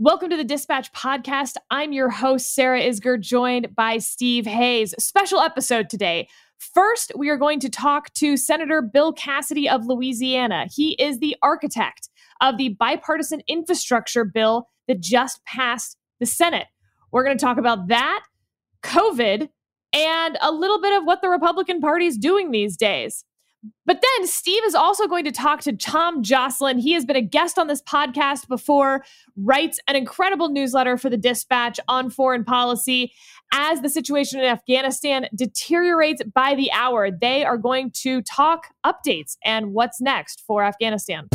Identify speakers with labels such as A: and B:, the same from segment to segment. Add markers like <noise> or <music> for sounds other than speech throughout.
A: Welcome to the Dispatch Podcast. I'm your host, Sarah Isgur, joined by Steve Hayes. Special episode today. First, we are going to talk to Senator Bill Cassidy of Louisiana. He is the architect of the bipartisan infrastructure bill that just passed the Senate. We're going to talk about that, COVID, and a little bit of what the Republican Party is doing these days. But then Steve is also going to talk to Tom Joscelyn. He has been a guest on this podcast before, writes an incredible newsletter for the Dispatch on foreign policy. As the situation in Afghanistan deteriorates by the hour, they are going to talk updates and what's next for Afghanistan.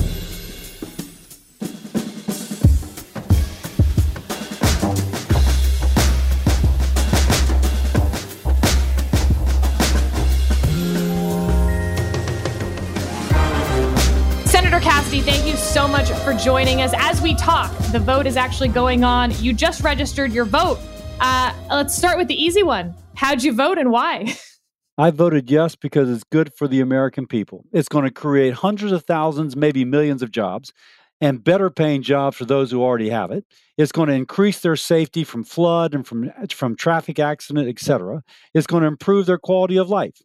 A: Much for joining us. As we talk, the vote is actually going on. You just registered your vote. Uh, let's start with the easy one. How'd you vote and why? <laughs>
B: I voted yes because it's good for the American people. It's going to create hundreds of thousands, maybe millions of jobs and better paying jobs for those who already have it. It's going to increase their safety from flood and from from traffic accident, et cetera. It's going to improve their quality of life.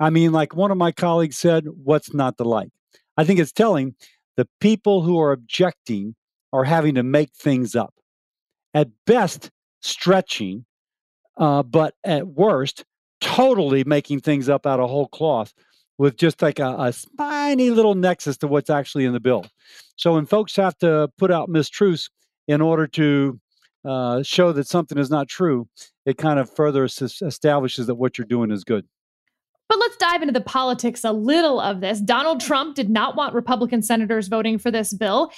B: I mean, like one of my colleagues said, what's not to like? I think it's telling the people who are objecting are having to make things up. At best, stretching, uh, but at worst, totally making things up out of whole cloth with just like a, a tiny little nexus to what's actually in the bill. So when folks have to put out mistruths in order to uh, show that something is not true, it kind of further establishes that what you're doing is good.
A: But let's dive into the politics a little of this. Donald Trump did not want Republican senators voting for this bill.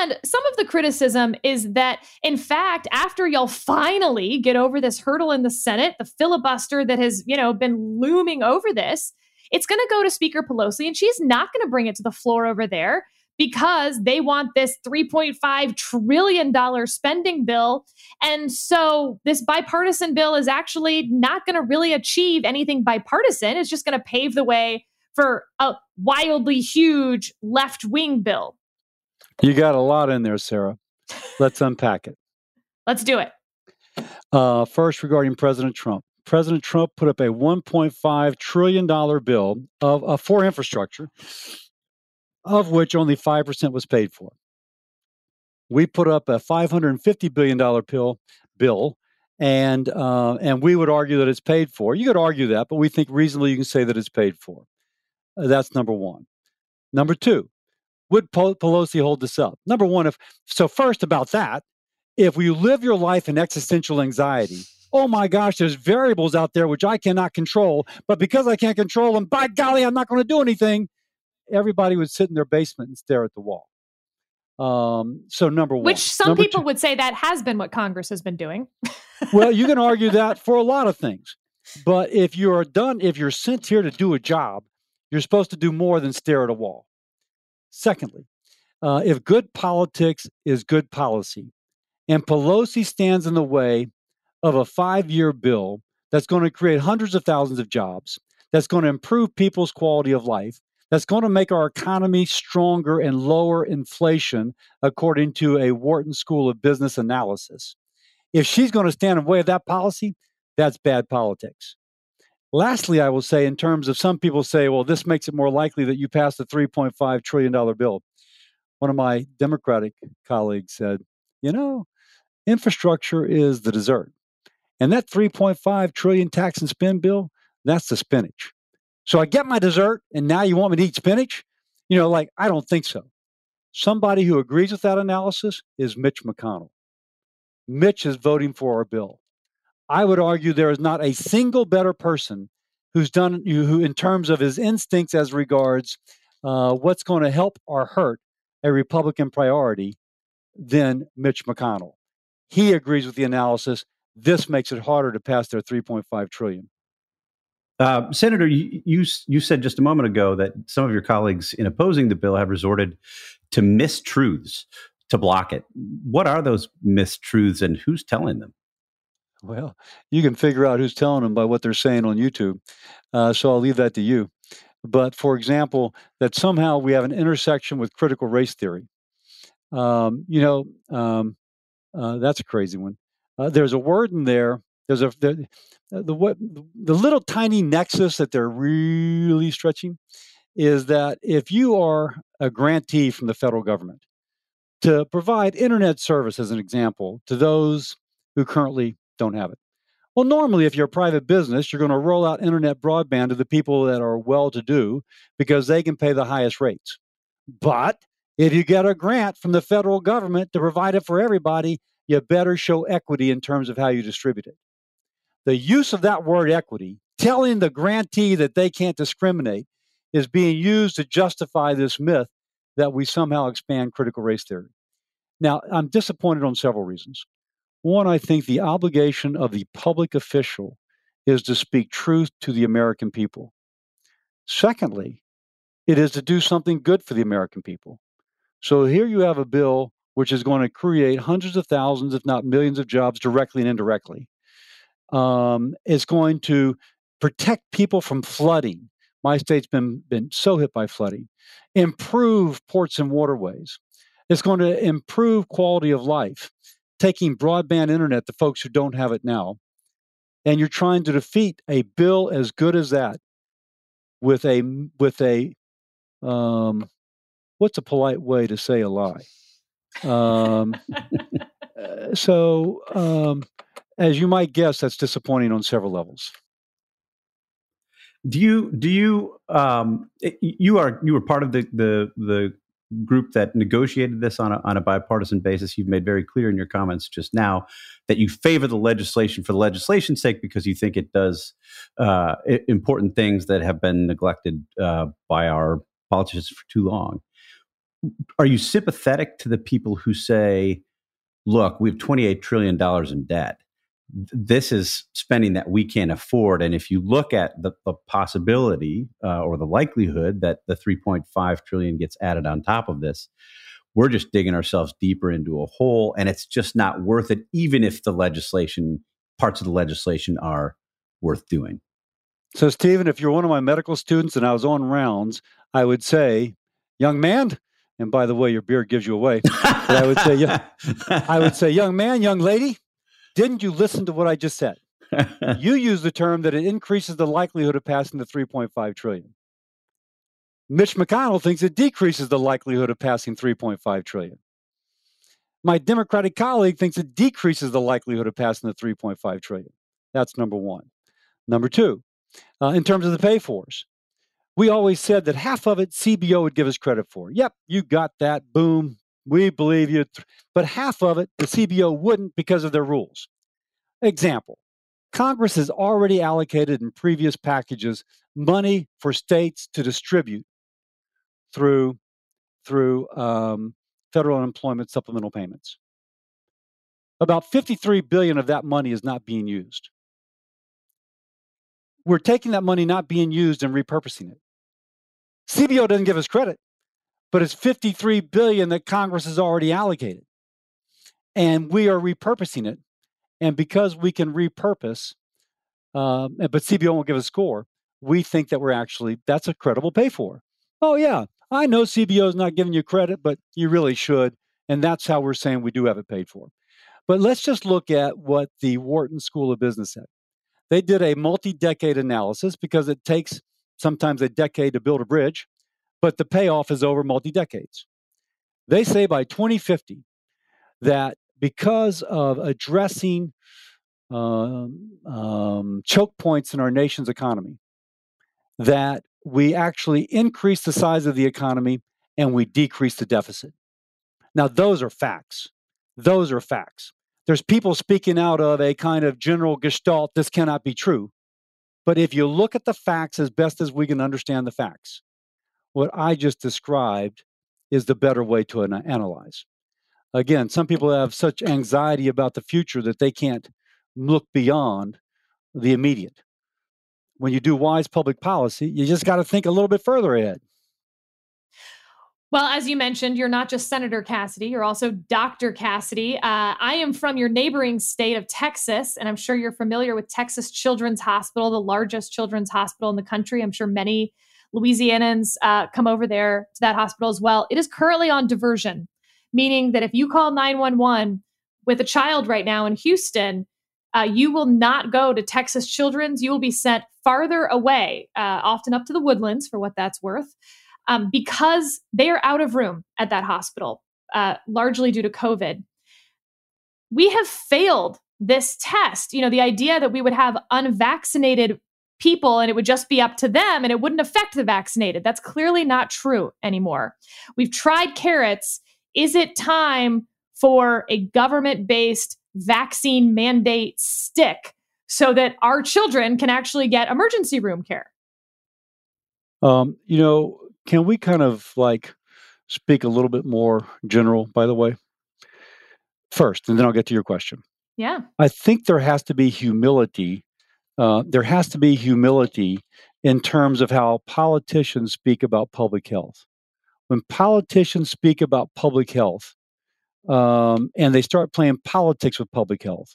A: And some of the criticism is that, in fact, after y'all finally get over this hurdle in the Senate, the filibuster that has, you know, been looming over this, it's going to go to Speaker Pelosi and she's not going to bring it to the floor over there because they want this $3.5 trillion spending bill. And so this bipartisan bill is actually not going to really achieve anything bipartisan. It's just going to pave the way for a wildly huge left wing bill.
B: You got a lot in there, Sarah. Let's unpack it. <laughs>
A: Let's do it.
B: Uh, first, regarding President Trump. President Trump put up a $1.5 trillion bill of, uh, for infrastructure of which only 5% was paid for. We put up a $550 billion bill, bill and, uh, and we would argue that it's paid for. You could argue that, but we think reasonably you can say that it's paid for. Uh, that's number one. Number two, would Pelosi hold this up? Number one, if so, first about that, if you live your life in existential anxiety, oh my gosh, there's variables out there which I cannot control, but because I can't control them, by golly, I'm not going to do anything everybody would sit in their basement and stare at the wall. Um, so number one,
A: which some
B: number
A: people
B: two,
A: would say that has been what Congress has been doing.
B: well, you can argue <laughs> that for a lot of things, but if you are done, if you're sent here to do a job, you're supposed to do more than stare at a wall. Secondly, uh, if good politics is good policy, and Pelosi stands in the way of a five-year bill that's going to create hundreds of thousands of jobs, that's going to improve people's quality of life, that's going to make our economy stronger and lower inflation, according to a Wharton School of Business analysis. If she's going to stand in the way of that policy, that's bad politics. Lastly, I will say, in terms of some people say, well, this makes it more likely that you pass the $3.5 trillion bill. One of my Democratic colleagues said, you know, infrastructure is the dessert. And that 3.5 trillion tax and spend bill, that's the spinach. So I get my dessert, and now you want me to eat spinach? You know, like, I don't think so. Somebody who agrees with that analysis is Mitch McConnell. Mitch is voting for our bill. I would argue there is not a single better person who's done who, in terms of his instincts as regards uh, what's going to help or hurt a Republican priority than Mitch McConnell. He agrees with the analysis. This makes it harder to pass their 3.5 trillion.
C: Uh, Senator, you, you, you said just a moment ago that some of your colleagues in opposing the bill have resorted to mistruths to block it. What are those mistruths, and who's telling them?
B: Well, you can figure out who's telling them by what they're saying on YouTube. Uh, so I'll leave that to you. But for example, that somehow we have an intersection with critical race theory. Um, you know, um, Uh, that's a crazy one. Uh, there's a word in there. There's a the, uh, the what the little tiny nexus that they're really stretching is that if you are a grantee from the federal government to provide internet service, as an example, to those who currently don't have it. Well, normally, if you're a private business, you're going to roll out internet broadband to the people that are well to do because they can pay the highest rates. But if you get a grant from the federal government to provide it for everybody, you better show equity in terms of how you distribute it. The use of that word equity, telling the grantee that they can't discriminate, is being used to justify this myth that we somehow expand critical race theory. Now, I'm disappointed on several reasons. One, I think the obligation of the public official is to speak truth to the American people. Secondly, it is to do something good for the American people. So here you have a bill which is going to create hundreds of thousands, if not millions, of jobs directly and indirectly. Um, it's going to protect people from flooding. My state's been been so hit by flooding. Improve ports and waterways. It's going to improve quality of life, taking broadband internet to folks who don't have it now. And you're trying to defeat a bill as good as that with a with a um, what's a polite way to say a lie? Um, <laughs> uh, so, um, as you might guess, that's disappointing on several levels.
C: Do you do you um, you are you were part of the the the group that negotiated this on a, on a bipartisan basis. You've made very clear in your comments just now that you favor the legislation for the legislation's sake because you think it does uh, important things that have been neglected uh, by our politicians for too long. Are you sympathetic to the people who say, look, we have $28 trillion in debt? This is spending that we can't afford. And if you look at the, the possibility uh, or the likelihood that the 3.5 trillion gets added on top of this, we're just digging ourselves deeper into a hole and it's just not worth it, even if the legislation, parts of the legislation are worth doing.
B: So, Stephen, if you're one of my medical students and I was on rounds, I would say, young man, and by the way, your beard gives you away. I would say, yeah, <laughs> I would say, young man, young lady, didn't you listen to what I just said? <laughs> you use the term that it increases the likelihood of passing the 3.5 trillion. Mitch McConnell thinks it decreases the likelihood of passing 3.5 trillion. My Democratic colleague thinks it decreases the likelihood of passing the 3.5 trillion. That's number one. Number two, uh, in terms of the pay fors, we always said that half of it CBO would give us credit for. Yep, you got that. Boom. We believe you. But half of it, the CBO wouldn't because of their rules. Example Congress has already allocated in previous packages money for states to distribute through, through um, federal unemployment supplemental payments. About 53 billion of that money is not being used. We're taking that money not being used and repurposing it. CBO doesn't give us credit, but it's 53 billion that Congress has already allocated. And we are repurposing it. And because we can repurpose, um, but CBO won't give a score, we think that we're actually, that's a credible pay for. Oh, yeah, I know CBO is not giving you credit, but you really should. And that's how we're saying we do have it paid for. But let's just look at what the Wharton School of Business said. They did a multi decade analysis because it takes sometimes a decade to build a bridge, but the payoff is over multi decades. They say by 2050 that because of addressing um, um, choke points in our nation's economy, that we actually increase the size of the economy and we decrease the deficit. Now, those are facts. Those are facts. There's people speaking out of a kind of general gestalt, this cannot be true. But if you look at the facts as best as we can understand the facts, what I just described is the better way to an- analyze. Again, some people have such anxiety about the future that they can't look beyond the immediate. When you do wise public policy, you just got to think a little bit further ahead.
A: Well, as you mentioned, you're not just Senator Cassidy, you're also Dr. Cassidy. Uh, I am from your neighboring state of Texas, and I'm sure you're familiar with Texas Children's Hospital, the largest children's hospital in the country. I'm sure many Louisianans uh, come over there to that hospital as well. It is currently on diversion, meaning that if you call 911, with a child right now in Houston, uh, you will not go to Texas Children's. You will be sent farther away, uh, often up to the woodlands for what that's worth, um, because they are out of room at that hospital, uh, largely due to COVID. We have failed this test. You know, the idea that we would have unvaccinated people and it would just be up to them and it wouldn't affect the vaccinated. That's clearly not true anymore. We've tried carrots. Is it time for a government based vaccine mandate stick so that our children can actually get emergency room care?
B: Um, you know, can we kind of like speak a little bit more general, by the way? First, and then I'll get to your question.
A: Yeah.
B: I think there has to be humility uh, there has to be humility in terms of how politicians speak about public health. When politicians speak about public health um, and they start playing politics with public health,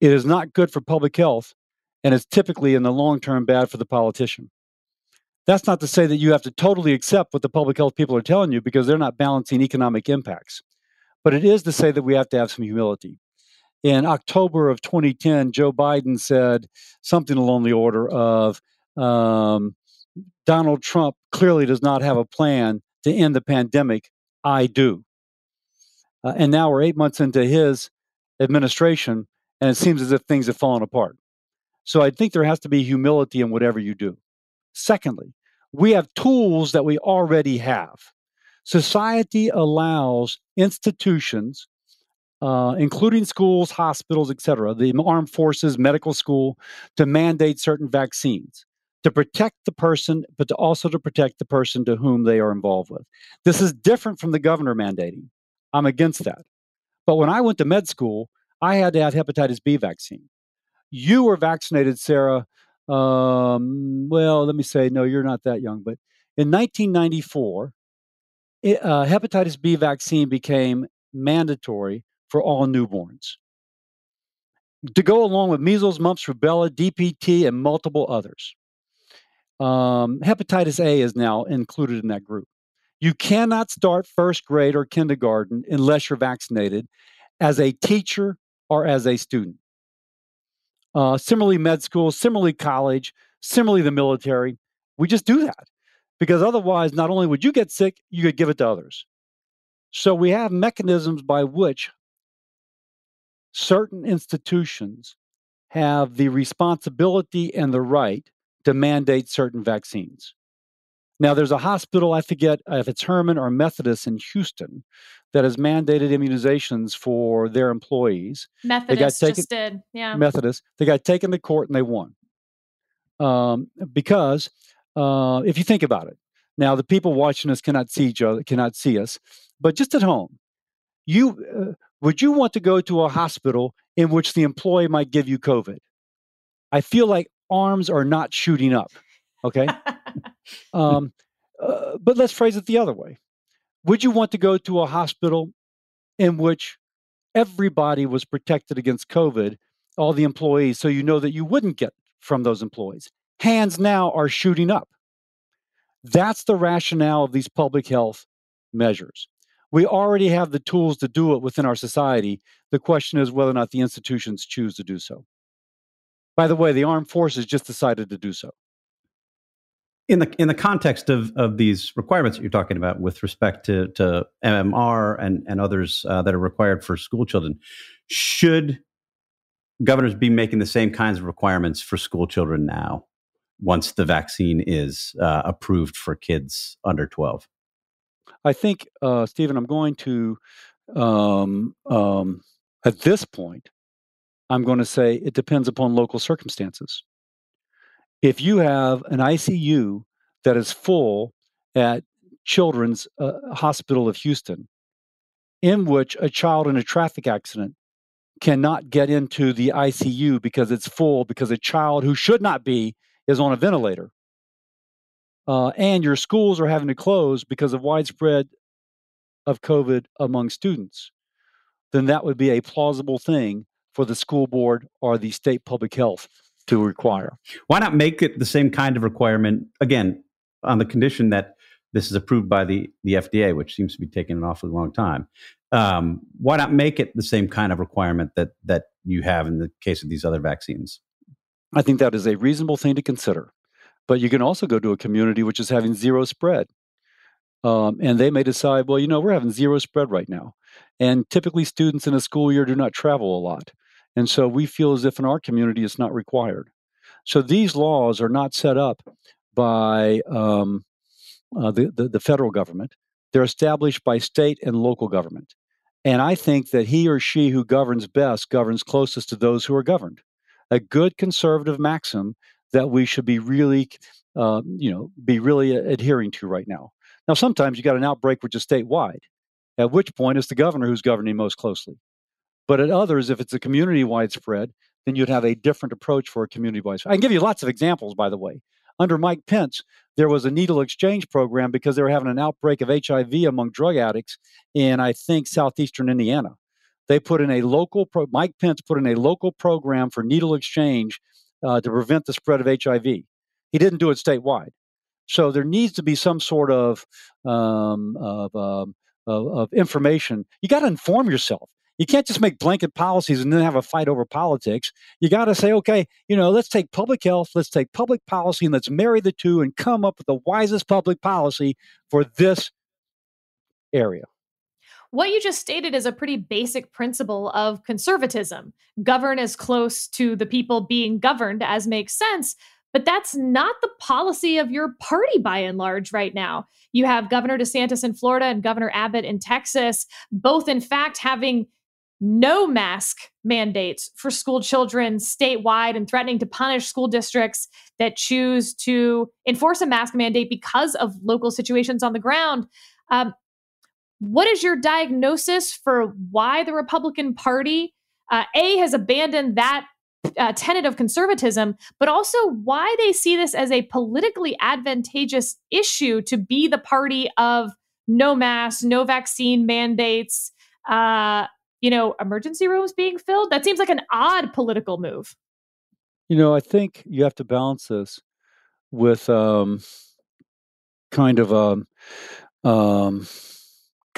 B: it is not good for public health and it's typically in the long term bad for the politician. That's not to say that you have to totally accept what the public health people are telling you because they're not balancing economic impacts. But it is to say that we have to have some humility in October of 2010, Joe Biden said something along the order of um, Donald Trump clearly does not have a plan to end the pandemic. I do. Uh, and now we're eight months into his administration, and it seems as if things have fallen apart. So I think there has to be humility in whatever you do. Secondly, we have tools that we already have. Society allows institutions uh, including schools, hospitals, etc., the armed forces, medical school, to mandate certain vaccines to protect the person, but to also to protect the person to whom they are involved with. This is different from the governor mandating. I'm against that. But when I went to med school, I had to have hepatitis B vaccine. You were vaccinated, Sarah. Um, well, let me say, no, you're not that young, but in 1994, it, uh, hepatitis B vaccine became mandatory for all newborns. To go along with measles, mumps, rubella, DPT, and multiple others. Um, hepatitis A is now included in that group. You cannot start first grade or kindergarten unless you're vaccinated as a teacher or as a student. Uh, similarly, med school, similarly, college, similarly, the military. We just do that because otherwise, not only would you get sick, you could give it to others. So we have mechanisms by which certain institutions have the responsibility and the right to mandate certain vaccines. Now, there's a hospital, I forget if it's Hermann or Methodist in Houston, that has mandated immunizations for their employees.
A: Methodist taken, just did, yeah.
B: Methodist. They got taken to court and they won. Um, because uh, if you think about it, now the people watching us cannot see each other, cannot see us, but just at home, you uh, would you want to go to a hospital in which the employee might give you COVID? I feel like arms are not shooting up. Okay. <laughs> um, uh, but let's phrase it the other way. Would you want to go to a hospital in which everybody was protected against COVID, all the employees, so you know that you wouldn't get from those employees? Hands now are shooting up. That's the rationale of these public health measures we already have the tools to do it within our society. The question is whether or not the institutions choose to do so. By the way, the armed forces just decided to do so.
C: In the in the context of, of these requirements that you're talking about with respect to, to MMR and, and others uh, that are required for school children, should governors be making the same kinds of requirements for school children now once the vaccine is uh, approved for kids under 12?
B: I think, uh, Stephen, I'm going to, um, um, at this point, I'm going to say it depends upon local circumstances. If you have an ICU that is full at Children's uh, Hospital of Houston, in which a child in a traffic accident cannot get into the ICU because it's full, because a child who should not be is on a ventilator, uh, and your schools are having to close because of widespread of COVID among students, then that would be a plausible thing for the school board or the state public health to require.
C: Why not make it the same kind of requirement again on the condition that this is approved by the, the FDA, which seems to be taking an awfully long time, Um, why not make it the same kind of requirement that that you have in the case of these other vaccines?
B: I think that is a reasonable thing to consider. But you can also go to a community which is having zero spread. Um, and they may decide, well, you know, we're having zero spread right now. And typically, students in a school year do not travel a lot. And so we feel as if in our community it's not required. So these laws are not set up by um, uh, the, the, the federal government, they're established by state and local government. And I think that he or she who governs best governs closest to those who are governed. A good conservative maxim that we should be really, uh, you know, be really adhering to right now. Now, sometimes you got an outbreak which is statewide, at which point it's the governor who's governing most closely. But at others, if it's a community wide spread, then you'd have a different approach for a community wide. I can give you lots of examples, by the way. Under Mike Pence, there was a needle exchange program because they were having an outbreak of HIV among drug addicts in, I think, southeastern Indiana. They put in a local, pro- Mike Pence put in a local program for needle exchange uh, to prevent the spread of HIV. He didn't do it statewide. So there needs to be some sort of um, of, um, of, of information. You got to inform yourself. You can't just make blanket policies and then have a fight over politics. You got to say, okay, you know, let's take public health, let's take public policy, and let's marry the two and come up with the wisest public policy for this area.
A: What you just stated is a pretty basic principle of conservatism govern as close to the people being governed as makes sense. But that's not the policy of your party by and large right now. You have Governor DeSantis in Florida and Governor Abbott in Texas, both in fact having no mask mandates for school children statewide and threatening to punish school districts that choose to enforce a mask mandate because of local situations on the ground. Um, what is your diagnosis for why the Republican Party, uh, A, has abandoned that uh, tenet of conservatism, but also why they see this as a politically advantageous issue to be the party of no mask, no vaccine mandates, uh, you know, emergency rooms being filled? That seems like an odd political move.
B: You know, I think you have to balance this with um, kind of um, um,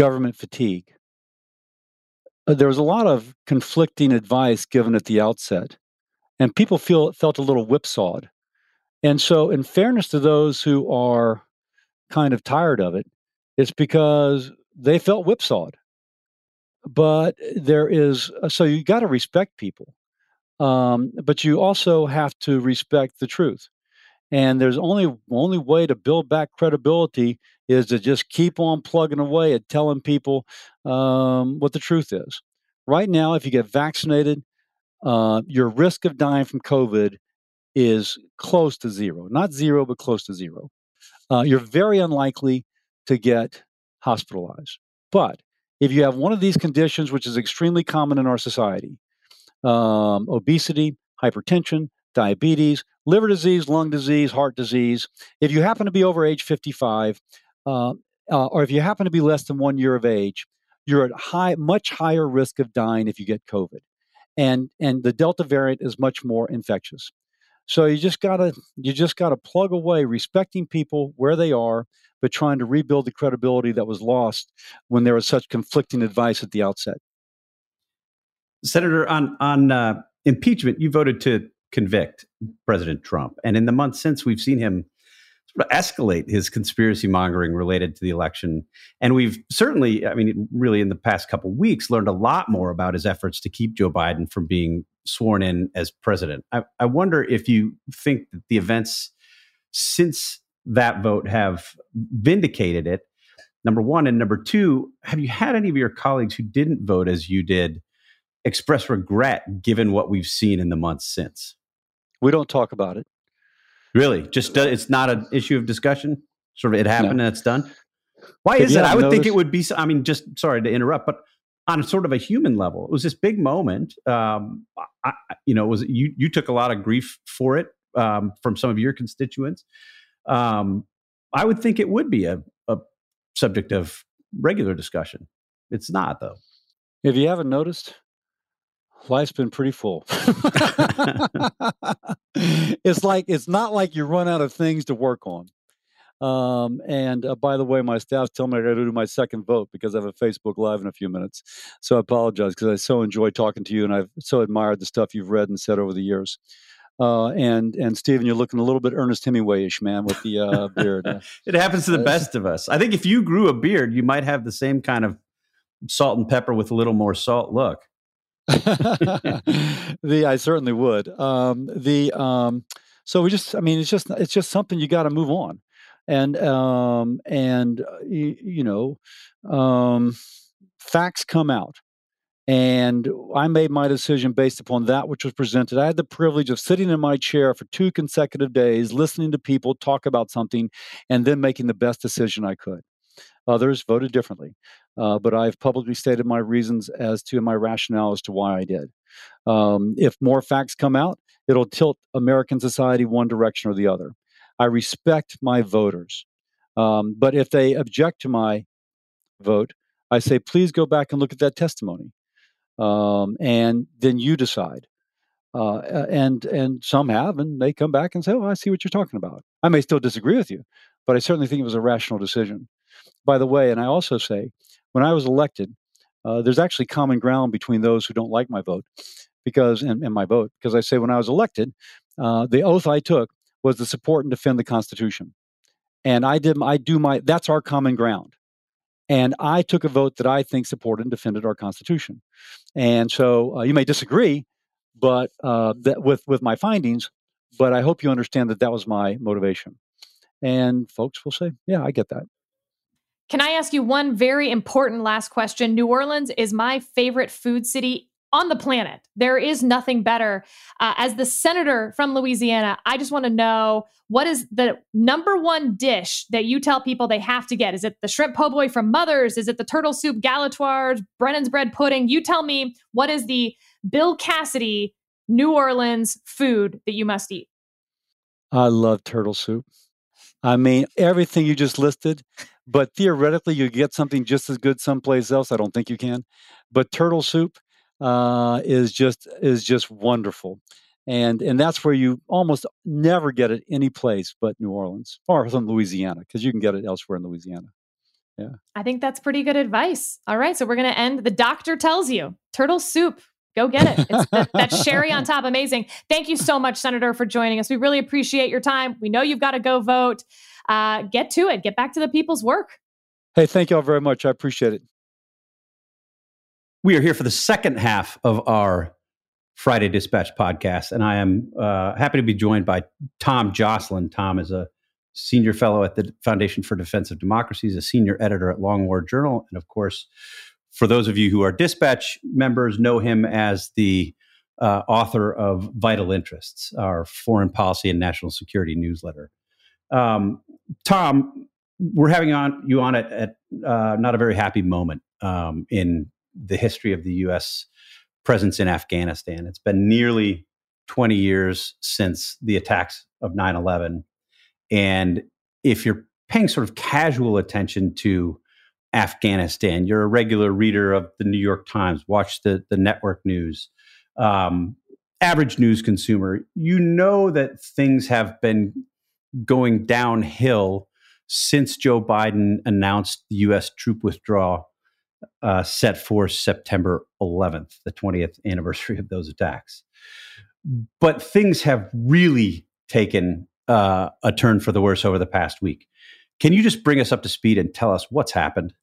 B: government fatigue. There was a lot of conflicting advice given at the outset, and people feel felt a little whipsawed. And so, in fairness to those who are kind of tired of it, it's because they felt whipsawed but there is uh, so you got to respect people um, but you also have to respect the truth and there's only only way to build back credibility is to just keep on plugging away at telling people um, what the truth is. Right now if you get vaccinated uh, your risk of dying from covid is close to zero not zero but close to zero. Uh, you're very unlikely to get hospitalized. But if you have one of these conditions, which is extremely common in our society um, obesity, hypertension, diabetes, liver disease, lung disease, heart disease, if you happen to be over age 55, uh, uh, or if you happen to be less than one year of age, you're at high, much higher risk of dying if you get COVID. And, and the Delta variant is much more infectious. So you just gotta you just gotta plug away, respecting people where they are, but trying to rebuild the credibility that was lost when there was such conflicting advice at the outset.
C: Senator, on on uh, impeachment, you voted to convict President Trump, and in the months since, we've seen him escalate his conspiracy mongering related to the election, and we've certainly, I mean, really in the past couple weeks, learned a lot more about his efforts to keep Joe Biden from being sworn in as president. I, I wonder if you think that the events since that vote have vindicated it. Number one. And number two, have you had any of your colleagues who didn't vote as you did express regret given what we've seen in the months since?
B: We don't talk about it.
C: Really? Just uh, it's not an issue of discussion? Sort of it happened no. and it's done? Why is it? I would noticed? think it would be. I mean, just sorry to interrupt, but on a sort of a human level, it was this big moment. Um, I, you know, was you you took a lot of grief for it um, from some of your constituents. Um, I would think it would be a, a subject of regular discussion. It's not, though.
B: If you haven't noticed, life's been pretty full. <laughs> it's like it's not like you run out of things to work on. Um, and uh, by the way, my staff's telling me I got to do my second vote because I have a Facebook Live in a few minutes. So I apologize because I so enjoy talking to you and I've so admired the stuff you've read and said over the years. Uh, and and Stephen, you're looking a little bit Ernest Hemingway-ish, man, with the uh, beard. <laughs>
C: it happens to the best of us. I think if you grew a beard, you might have the same kind of salt and pepper with a little more salt look. <laughs>
B: the I certainly would. Um, the um, so we just, I mean, it's just it's just something you got to move on, and um, and uh, you, you know, um, facts come out. And I made my decision based upon that which was presented. I had the privilege of sitting in my chair for two consecutive days, listening to people talk about something, and then making the best decision I could. Others voted differently, uh, but I've publicly stated my reasons as to my rationale as to why I did. Um, if more facts come out, it'll tilt American society one direction or the other. I respect my voters, um, but if they object to my vote, I say, please go back and look at that testimony um, and then you decide. Uh, and and some have, and they come back and say, "Oh, I see what you're talking about." I may still disagree with you, but I certainly think it was a rational decision. By the way, and I also say, when I was elected, uh, there's actually common ground between those who don't like my vote, because and, and my vote, because I say when I was elected, uh, the oath I took was to support and defend the Constitution, and I did I do my that's our common ground. And I took a vote that I think supported and defended our Constitution. And so uh, you may disagree, but uh, that with with my findings, but I hope you understand that that was my motivation. And folks will say, "Yeah, I get that."
A: Can I ask you one very important last question? New Orleans is my favorite food city on the planet. There is nothing better. Uh, as the senator from Louisiana, I just want to know what is the number one dish that you tell people they have to get? Is it the shrimp po' boy from Mother's? Is it the turtle soup galatoire's, Brennan's bread pudding? You tell me what is the Bill Cassidy New Orleans food that you must eat?
B: I love turtle soup. I mean, everything you just listed, but theoretically, you get something just as good someplace else. I don't think you can. But turtle soup, uh, is just is just wonderful, and and that's where you almost never get it any place but New Orleans or some Louisiana because you can get it elsewhere in Louisiana. Yeah,
A: I think that's pretty good advice. All right, so we're gonna end. The doctor tells you turtle soup. Go get it. It's the, that sherry on top, amazing. Thank you so much, Senator, for joining us. We really appreciate your time. We know you've got to go vote. Uh, get to it. Get back to the people's work.
B: Hey, thank you all very much. I appreciate it.
C: We are here for the second half of our Friday Dispatch podcast, and I am uh, happy to be joined by Tom Joscelyn. Tom is a senior fellow at the Foundation for Defense of Democracy, he's a senior editor at Long War Journal, and of course, for those of you who are Dispatch members, know him as the uh, author of Vital Interests, our foreign policy and national security newsletter. Um, Tom, we're having on you on it at uh, not a very happy moment um, in the history of the U.S. presence in Afghanistan. It's been nearly 20 years since the attacks of 9 11. And if you're paying sort of casual attention to Afghanistan, you're a regular reader of the New York Times, watch the, the network news, um, average news consumer, you know that things have been going downhill since Joe Biden announced the U.S. troop withdrawal uh, set for September 11th, the 20th anniversary of those attacks. But things have really taken uh, a turn for the worse over the past week. Can you just bring us up to speed and tell us what's happened?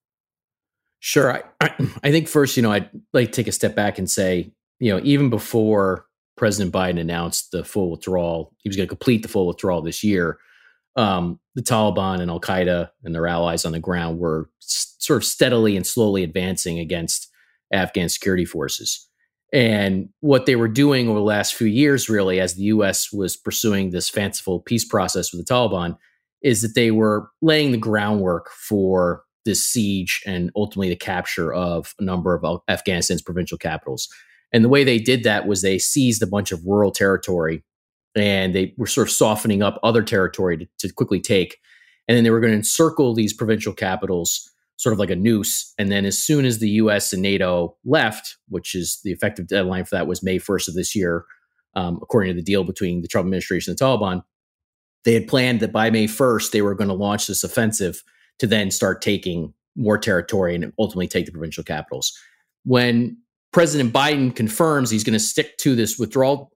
D: Sure. I, I think first, you know, I'd like to take a step back and say, you know, even before President Biden announced the full withdrawal, he was going to complete the full withdrawal this year um, the Taliban and Al Qaeda and their allies on the ground were s- sort of steadily and slowly advancing against Afghan security forces. And what they were doing over the last few years, really, as the US was pursuing this fanciful peace process with the Taliban, is that they were laying the groundwork for this siege and ultimately the capture of a number of Afghanistan's provincial capitals. And the way they did that was they seized a bunch of rural territory and they were sort of softening up other territory to, to quickly take. And then they were going to encircle these provincial capitals sort of like a noose. And then as soon as the US and NATO left, which is the effective deadline for that was May 1st of this year, um, according to the deal between the Trump administration and the Taliban, they had planned that by May 1st, they were going to launch this offensive to then start taking more territory and ultimately take the provincial capitals. When President Biden confirms he's going to stick to this withdrawal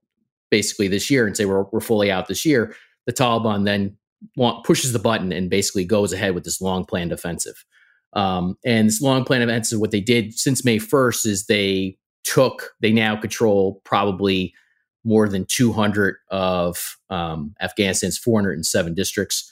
D: basically this year and say we're, we're fully out this year, the Taliban then want, pushes the button and basically goes ahead with this long planned offensive. Um, and this long planned offensive, what they did since May 1st is they took, they now control probably more than 200 of um, Afghanistan's 407 districts.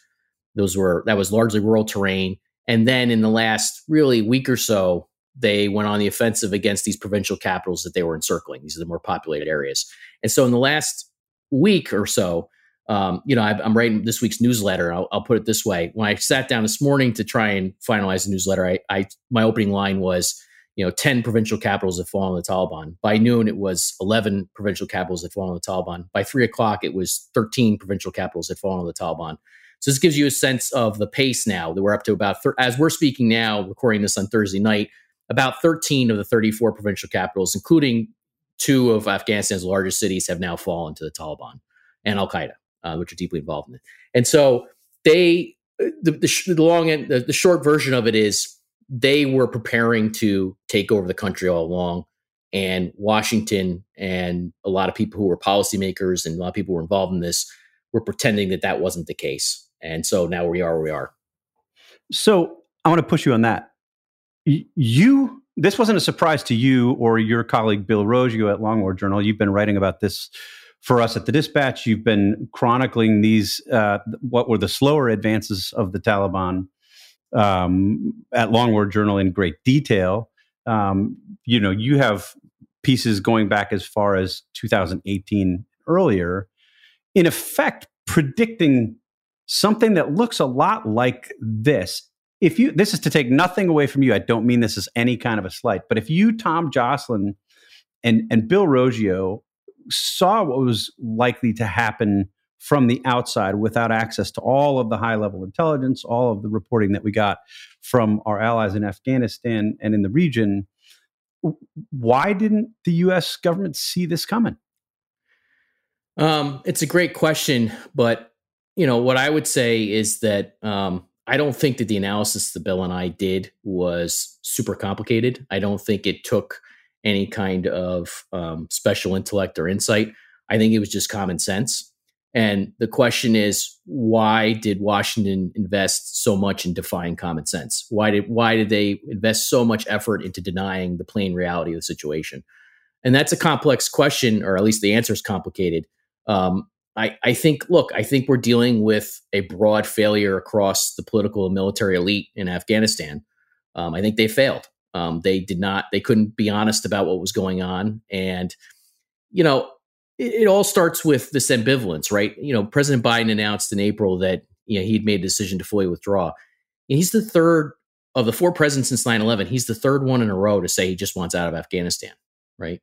D: Those were that was largely rural terrain. And then in the last really week or so, they went on the offensive against these provincial capitals that they were encircling. These are the more populated areas. And so in the last week or so, um, you know, I, am writing this week's newsletter. I'll, I'll, put it this way: when I sat down this morning to try and finalize the newsletter, I, I my opening line was, you know, 10 provincial capitals have fallen to the Taliban. By noon, it was 11 provincial capitals had fallen to the Taliban. By three o'clock, it was 13 provincial capitals had fallen to the Taliban. So this gives you a sense of the pace now that we're up to about, thir- as we're speaking now, recording this on Thursday night, about 13 of the 34 provincial capitals, including two of Afghanistan's largest cities, have now fallen to the Taliban and Al Qaeda, uh, which are deeply involved in it. And so they, the, the, the long end, the, the short version of it is they were preparing to take over the country all along. And Washington and a lot of people who were policymakers and a lot of people who were involved in this were pretending that that wasn't the case. And so now we are where we are.
C: So I want to push you on that. You, this wasn't a surprise to you or your colleague Bill Roggio at Long War Journal. You've been writing about this for us at the Dispatch. You've been chronicling these, uh, what were the slower advances of the Taliban um, at Long War Journal in great detail. Um, you know, you have pieces going back as far as 2018 earlier, in effect, predicting something that looks a lot like this. If you, this is to take nothing away from you. I don't mean this as any kind of a slight, but if you, Tom Joscelyn, and and Bill Roggio saw what was likely to happen from the outside without access to all of the high level intelligence, all of the reporting that we got from our allies in Afghanistan and in the region. Why didn't the US government see this coming?
D: Um, it's a great question, but you know what I would say is that um, I don't think that the analysis that Bill and I did was super complicated. I don't think it took any kind of um, special intellect or insight. I think it was just common sense. And the question is, why did Washington invest so much in defying common sense? Why did why did they invest so much effort into denying the plain reality of the situation? And that's a complex question, or at least the answer is complicated. Um, I, I think, look, I think we're dealing with a broad failure across the political and military elite in Afghanistan. Um, I think they failed. Um, they did not, they couldn't be honest about what was going on. And, you know, it, it all starts with this ambivalence, right? You know, President Biden announced in April that you know he'd made a decision to fully withdraw. And he's the third of the four presidents since 9-11 he's the third one in a row to say he just wants out of afghanistan right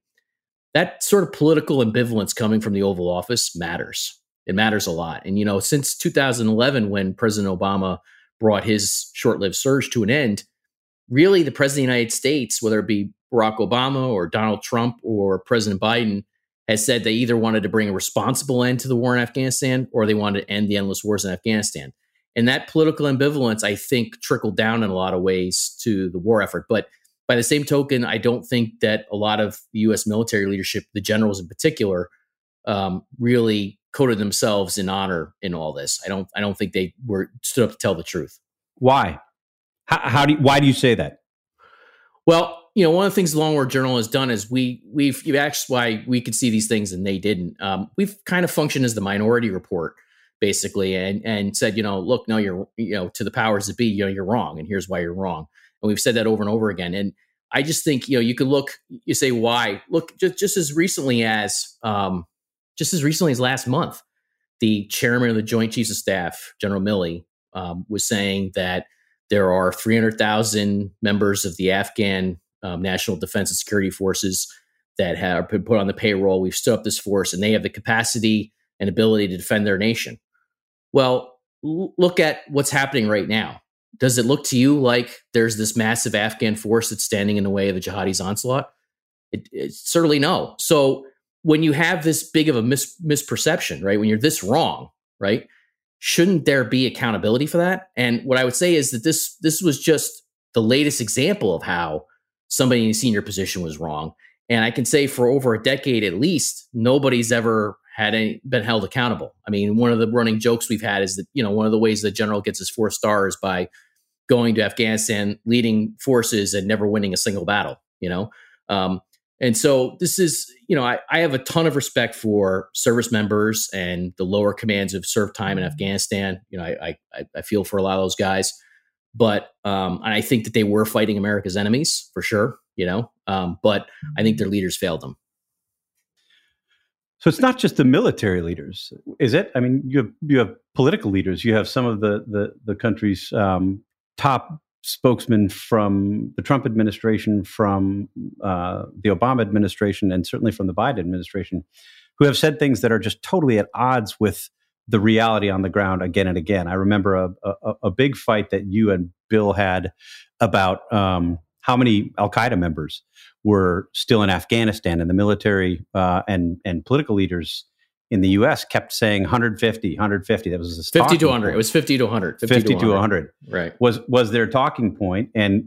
D: that sort of political ambivalence coming from the oval office matters it matters a lot and you know since 2011 when president obama brought his short-lived surge to an end really the president of the united states whether it be barack obama or donald trump or president biden has said they either wanted to bring a responsible end to the war in Afghanistan or they wanted to end the endless wars in Afghanistan. And that political ambivalence, I think, trickled down in a lot of ways to the war effort. But by the same token, I don't think that a lot of U.S. military leadership, the generals in particular, um, really coded themselves in honor in all this. I don't. I don't think they were stood up to tell the truth.
C: Why? How, how do? You, why do you say that?
D: Well, you know, one of the things the Long War Journal has done is we we've you've asked why we could see these things and they didn't. Um, we've kind of functioned as the minority report basically and and said, you know, look, no, you're you know to the powers that be, you know, you're wrong, and here's why you're wrong. And we've said that over and over again. And I just think you know you could look, you say why? Look, just just as recently as um, just as recently as last month, the chairman of the Joint Chiefs of Staff, General Milley, um, was saying that there are 300,000 members of the Afghan um, national defense and security forces that have been put on the payroll. We've stood up this force, and they have the capacity and ability to defend their nation. Well, l- look at what's happening right now. Does it look to you like there's this massive Afghan force that's standing in the way of the jihadis' onslaught? It, it, certainly no. So when you have this big of a mis- misperception, right? When you're this wrong, right? shouldn't there be accountability for that? And what I would say is that this this was just the latest example of how somebody in a senior position was wrong. And I can say for over a decade at least, nobody's ever had any, been held accountable. I mean, one of the running jokes we've had is that you know one of the ways the general gets his four stars by going to Afghanistan, leading forces, and never winning a single battle. You know, um, and so this is you know I, I have a ton of respect for service members and the lower commands of served time in mm-hmm. Afghanistan. You know, I I, I feel for a lot of those guys, but um, and I think that they were fighting America's enemies for sure. You know, um, but I think their leaders failed them.
C: So it's not just the military leaders, is it? I mean, you have you have political leaders. You have some of the the, the country's um, top spokesmen from the Trump administration, from uh, the Obama administration, and certainly from the Biden administration, who have said things that are just totally at odds with the reality on the ground again and again. I remember a, a, a big fight that you and Bill had about um, how many Al Qaeda members were still in Afghanistan, and the military uh, and and political leaders in the U.S. kept saying 150, 150. That was
D: 50 to 100. Point. It was 50 to 100.
C: 50, 50 to 100. 100.
D: Right.
C: Was was their talking point, and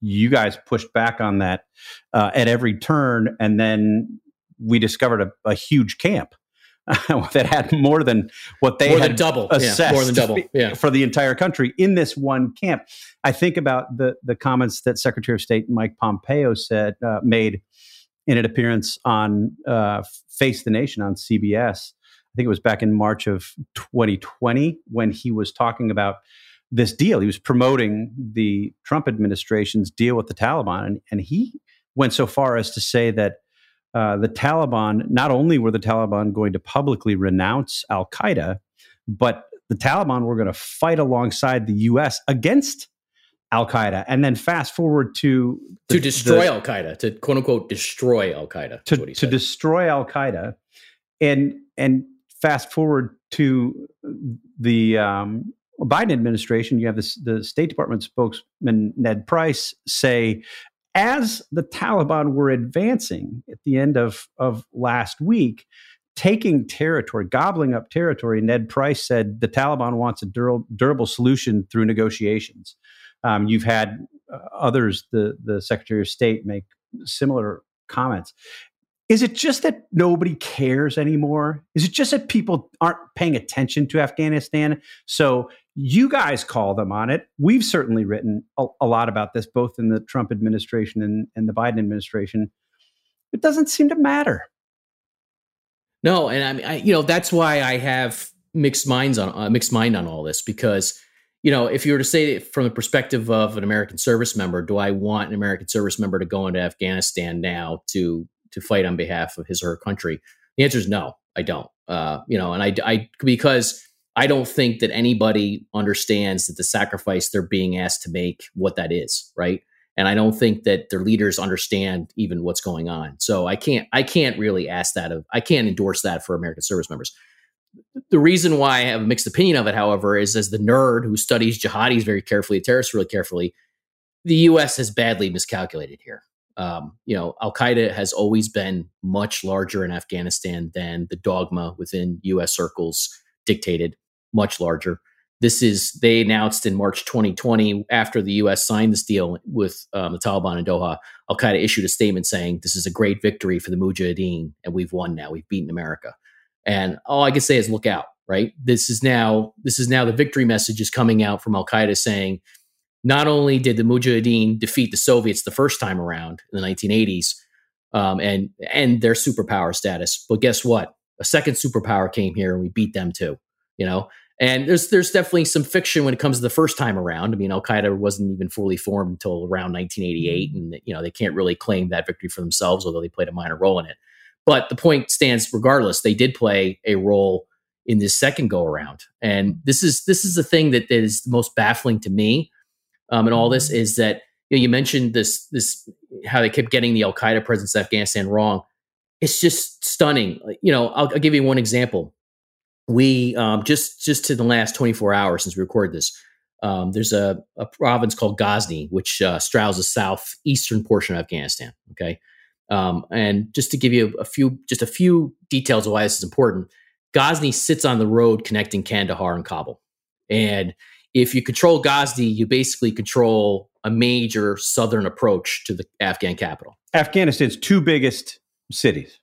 C: you guys pushed back on that uh, at every turn, and then we discovered a, a huge camp <laughs> that had more than what they
D: more
C: had
D: double
C: assessed
D: yeah, more than double <laughs> yeah.
C: for the entire country in this one camp. I think about the the comments that Secretary of State Mike Pompeo said uh, made in an appearance on uh, Face the Nation on CBS. I think it was back in March of 2020 when he was talking about this deal. He was promoting the Trump administration's deal with the Taliban, and, and he went so far as to say that uh, the Taliban, not only were the Taliban going to publicly renounce Al Qaeda, but the Taliban were going to fight alongside the U.S. against Al Qaeda. And then fast forward to
D: the, to destroy Al Qaeda, to quote unquote destroy Al Qaeda.
C: To, to destroy Al Qaeda, and and fast forward to the um, Biden administration. You have this, the State Department spokesman Ned Price say as the Taliban were advancing at the end of, of last week, taking territory, gobbling up territory, Ned Price said the Taliban wants a durable, durable solution through negotiations. Um, you've had uh, others, the, the Secretary of State, make similar comments. Is it just that nobody cares anymore? Is it just that people aren't paying attention to Afghanistan? So you guys call them on it. We've certainly written a, a lot about this, both in the Trump administration and, and the Biden administration. It doesn't seem to matter.
D: No, and I mean, I, you know, that's why I have mixed minds on uh, mixed mind on all this because, you know, if you were to say it from the perspective of an American service member, do I want an American service member to go into Afghanistan now to to fight on behalf of his or her country? The answer is no, I don't. Uh, you know, and I, I because I don't think that anybody understands that the sacrifice they're being asked to make, what that is, right? And I don't think that their leaders understand even what's going on. So I can't, I can't really ask that of, I can't endorse that for American service members. The reason why I have a mixed opinion of it, however, is as the nerd who studies jihadis very carefully, terrorists really carefully, the U.S. has badly miscalculated here. Um, you know, Al Qaeda has always been much larger in Afghanistan than the dogma within U.S. circles dictated much larger. This is they announced in March 2020 after the U.S. signed this deal with um, the Taliban in Doha. Al Qaeda issued a statement saying this is a great victory for the Mujahideen and we've won now. We've beaten America. And all I can say is look out, right? This is now this is now the victory message is coming out from Al Qaeda saying not only did the Mujahideen defeat the Soviets the first time around in the 1980s um, and end their superpower status, but guess what? A second superpower came here and we beat them too. You know, and there's there's definitely some fiction when it comes to the first time around. I mean, Al Qaeda wasn't even fully formed until around 1988, mm-hmm. and you know they can't really claim that victory for themselves, although they played a minor role in it. But the point stands, regardless, they did play a role in this second go around, and this is this is the thing that is the most baffling to me. Um, and all this mm-hmm. is that you, know, you mentioned this this how they kept getting the Al Qaeda presence in Afghanistan wrong. It's just stunning. You know, I'll, I'll give you one example we um, just just to the last 24 hours since we recorded this um, there's a, a, province called ghazni which uh, straddles the southeastern portion of afghanistan okay um, and just to give you a few just a few details of why this is important Ghazni sits on the road connecting Kandahar and Kabul. And if you control Ghazni, you basically control a major southern approach to the Afghan capital.
C: Afghanistan's two biggest cities.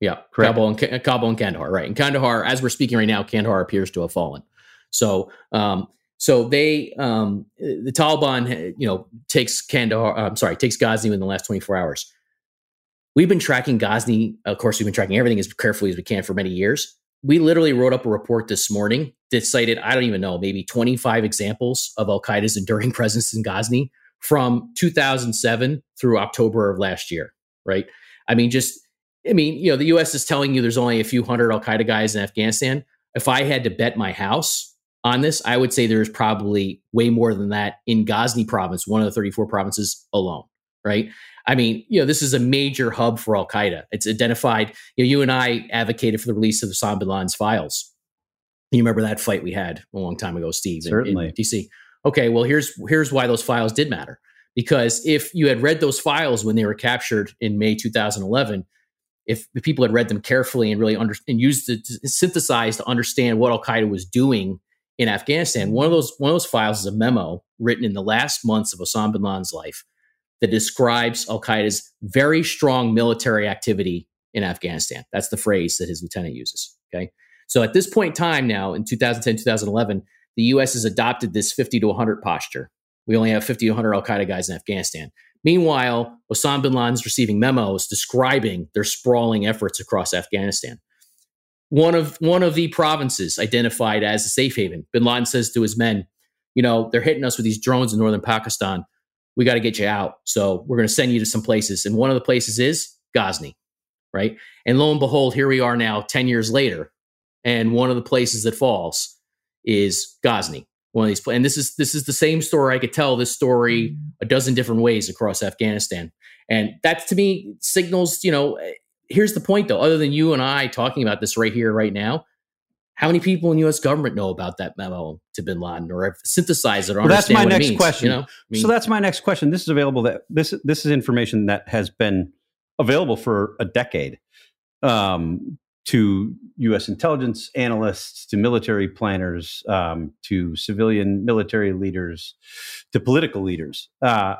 D: Yeah, Correct. Kabul and, Kabul and Kandahar, right? And Kandahar, as we're speaking right now, Kandahar appears to have fallen. So, um, so they, um, the Taliban, you know, takes Kandahar. I'm sorry, takes Ghazni in the last 24 hours. We've been tracking Ghazni. Of course, we've been tracking everything as carefully as we can for many years. We literally wrote up a report this morning that cited, I don't even know, maybe 25 examples of Al Qaeda's enduring <laughs> presence in Ghazni from 2007 through October of last year, right? I mean, just I mean, you know, the U.S. is telling you there's only a few hundred Al Qaeda guys in Afghanistan. If I had to bet my house on this, I would say there's probably way more than that in Ghazni province, one of the 34 provinces alone, right? I mean, you know, this is a major hub for Al Qaeda. It's identified. You know, you and I advocated for the release of Osama bin Laden's files. You remember that fight we had a long time ago, Steve,
C: Certainly.
D: in, in DC. Okay, well, here's here's why those files did matter. Because if you had read those files when they were captured in May 2011, if the people had read them carefully and really under, and used it to synthesize to understand what Al Qaeda was doing in Afghanistan, one of those one of those files is a memo written in the last months of Osama bin Laden's life that describes Al Qaeda's very strong military activity in Afghanistan. That's the phrase that his lieutenant uses. Okay, so at this point in time now, in 2010 2011, the U.S. has adopted this 50 to 100 posture. We only have 50 to 100 Al Qaeda guys in Afghanistan. Meanwhile, Osama bin Laden's receiving memos describing their sprawling efforts across Afghanistan. One of one of the provinces identified as a safe haven. Bin Laden says to his men, "You know, they're hitting us with these drones in northern Pakistan. We got to get you out. So we're going to send you to some places. And one of the places is Ghazni, right? And lo and behold, here we are now, ten years later, and one of the places that falls is Ghazni one of these and this is this is the same story i could tell this story mm-hmm. a dozen different ways across afghanistan and that to me signals you know here's the point though other than you and i talking about this right here right now how many people in U.S. government know about that memo to Bin Laden or have synthesized it? Or well,
C: that's my next
D: means,
C: question.
D: You know? I
C: mean, so that's my next question. This is available. That this this is information that has been available for a decade. Um, to U.S. intelligence analysts, to military planners, um, to civilian military leaders, to political leaders. Uh,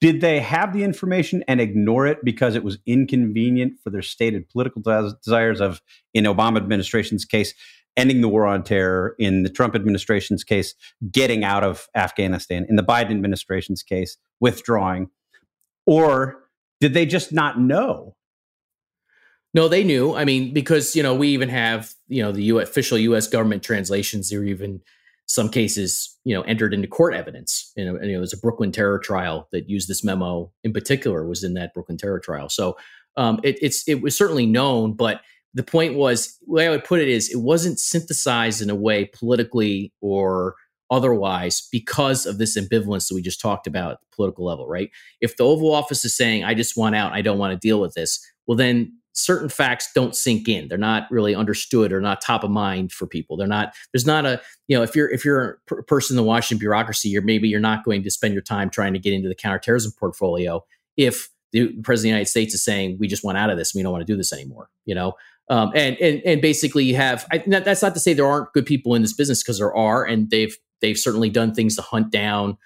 C: did they have the information and ignore it because it was inconvenient for their stated political des- desires of, in Obama administration's case, ending the war on terror, in the Trump administration's case, getting out of Afghanistan, in the Biden administration's case, withdrawing? Or did they just not know
D: no, they knew. I mean, because you know we even have you know the U- official U.S. government translations. There even some cases you know entered into court evidence. You know, and, was a Brooklyn terror trial that used this memo in particular was in that Brooklyn terror trial. So um, it, it's it was certainly known, but the point was the way I would put it is it wasn't synthesized in a way politically or otherwise because of this ambivalence that we just talked about at the political level, right? If the Oval Office is saying, I just want out, I don't want to deal with this, well, then certain facts don't sink in. They're not really understood or not top of mind for people. They're not there's not a you know if you're if you're a person in the washington bureaucracy you're maybe you're not going to spend your time trying to get into the counterterrorism portfolio if the president of the united states is saying we just want out of this. And we don't want to do this anymore you know? Um, and and and basically you have I, that's not to say there aren't good people in this business because there are and they've they've certainly done things to hunt down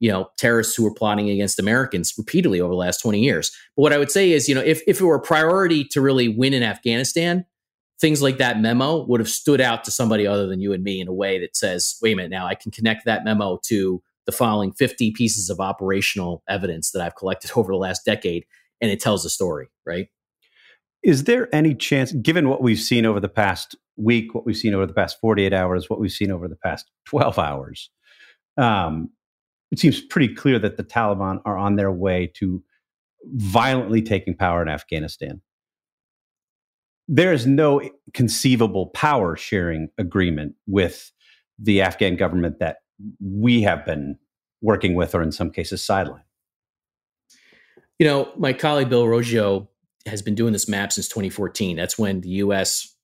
D: you know terrorists who were plotting against Americans repeatedly over the last 20 years. But what I would say is, you know, if if it were a priority to really win in Afghanistan, things like that memo would have stood out to somebody other than you and me in a way that says, wait a minute, now I can connect that memo to the following 50 pieces of operational evidence that I've collected <laughs> over the last decade, and it tells a story, right?
C: Is there any chance, given what we've seen over the past week, what we've seen over the past 48 hours, what we've seen over the past 12 hours, um, it seems pretty clear that the Taliban are on their way to violently taking power in Afghanistan. There is no conceivable power sharing agreement with the Afghan government that we have been working with, or in some cases, sideline.
D: You know, my colleague Bill Roggio has been doing this map since 2014. That's when the U.S.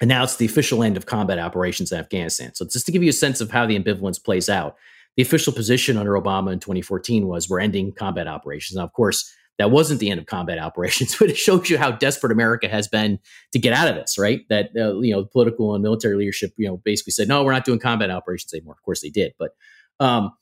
D: announced the official end of combat operations in Afghanistan. So, just to give you a sense of how the ambivalence plays out, the official position under Obama in 2014 was we're ending combat operations. Now, of course, That wasn't the end of combat <laughs> operations, but it shows you how desperate America has been to get out of this, right? That uh, you know, political and military leadership, you know, basically said, "No, we're not doing combat operations anymore." Of course, they did, but um,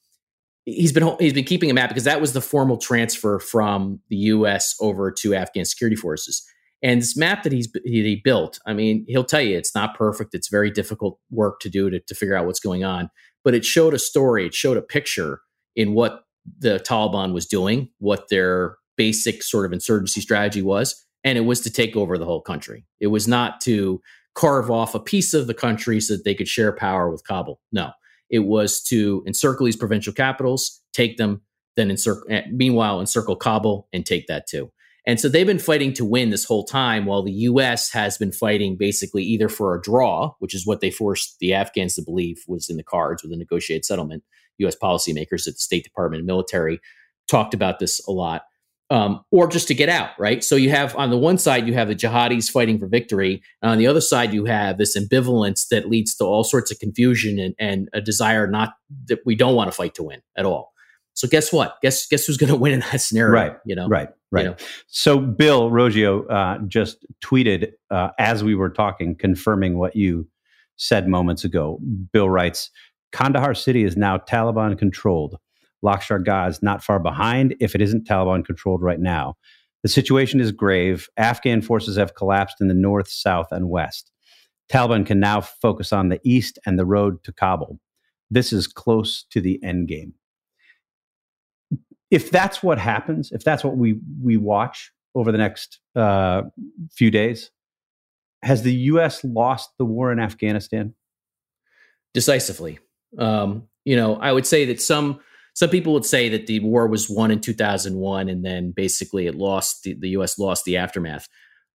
D: he's been he's been keeping a map because that was the formal transfer from the U.S. over to Afghan security forces. And this map that he's he built, I mean, he'll tell you it's not perfect. It's very difficult work to do to, to figure out what's going on. But it showed a story. It showed a picture in what the Taliban was doing, what their basic sort of insurgency strategy was, and it was to take over the whole country. It was not to carve off a piece of the country so that they could share power with Kabul. No, it was to encircle these provincial capitals, take them, then encircle. Eh, meanwhile, encircle Kabul and take that too. And so they've been fighting to win this whole time, while the U.S. has been fighting basically either for a draw, which is what they forced the Afghans to believe was in the cards with a negotiated settlement. U.S. policymakers at the State Department and military talked about this a lot, um, or just to get out, right? So you have on the one side, you have the jihadis fighting for victory. And on the other side, you have this ambivalence that leads to all sorts of confusion and, and a desire not that we don't want to fight to win at all. So guess what? Guess guess who's going to win in that scenario?
C: Right.
D: You know.
C: Right. Right.
D: You know?
C: So Bill Roggio uh, just tweeted uh, as we were talking, confirming what you said moments ago. Bill writes, Kandahar city is now Taliban controlled. Lashkar Gah is not far behind if it isn't Taliban controlled right now. The situation is grave. Afghan forces have collapsed in the north, south, and west. Taliban can now focus on the east and the road to Kabul. This is close to the end game if that's what happens, if that's what we we watch over the next uh, few days, has the U.S. lost the war in Afghanistan
D: decisively? Um, you know, I would say that some some people would say that the war was won in 2001, and then basically it lost the, the U.S. lost the aftermath.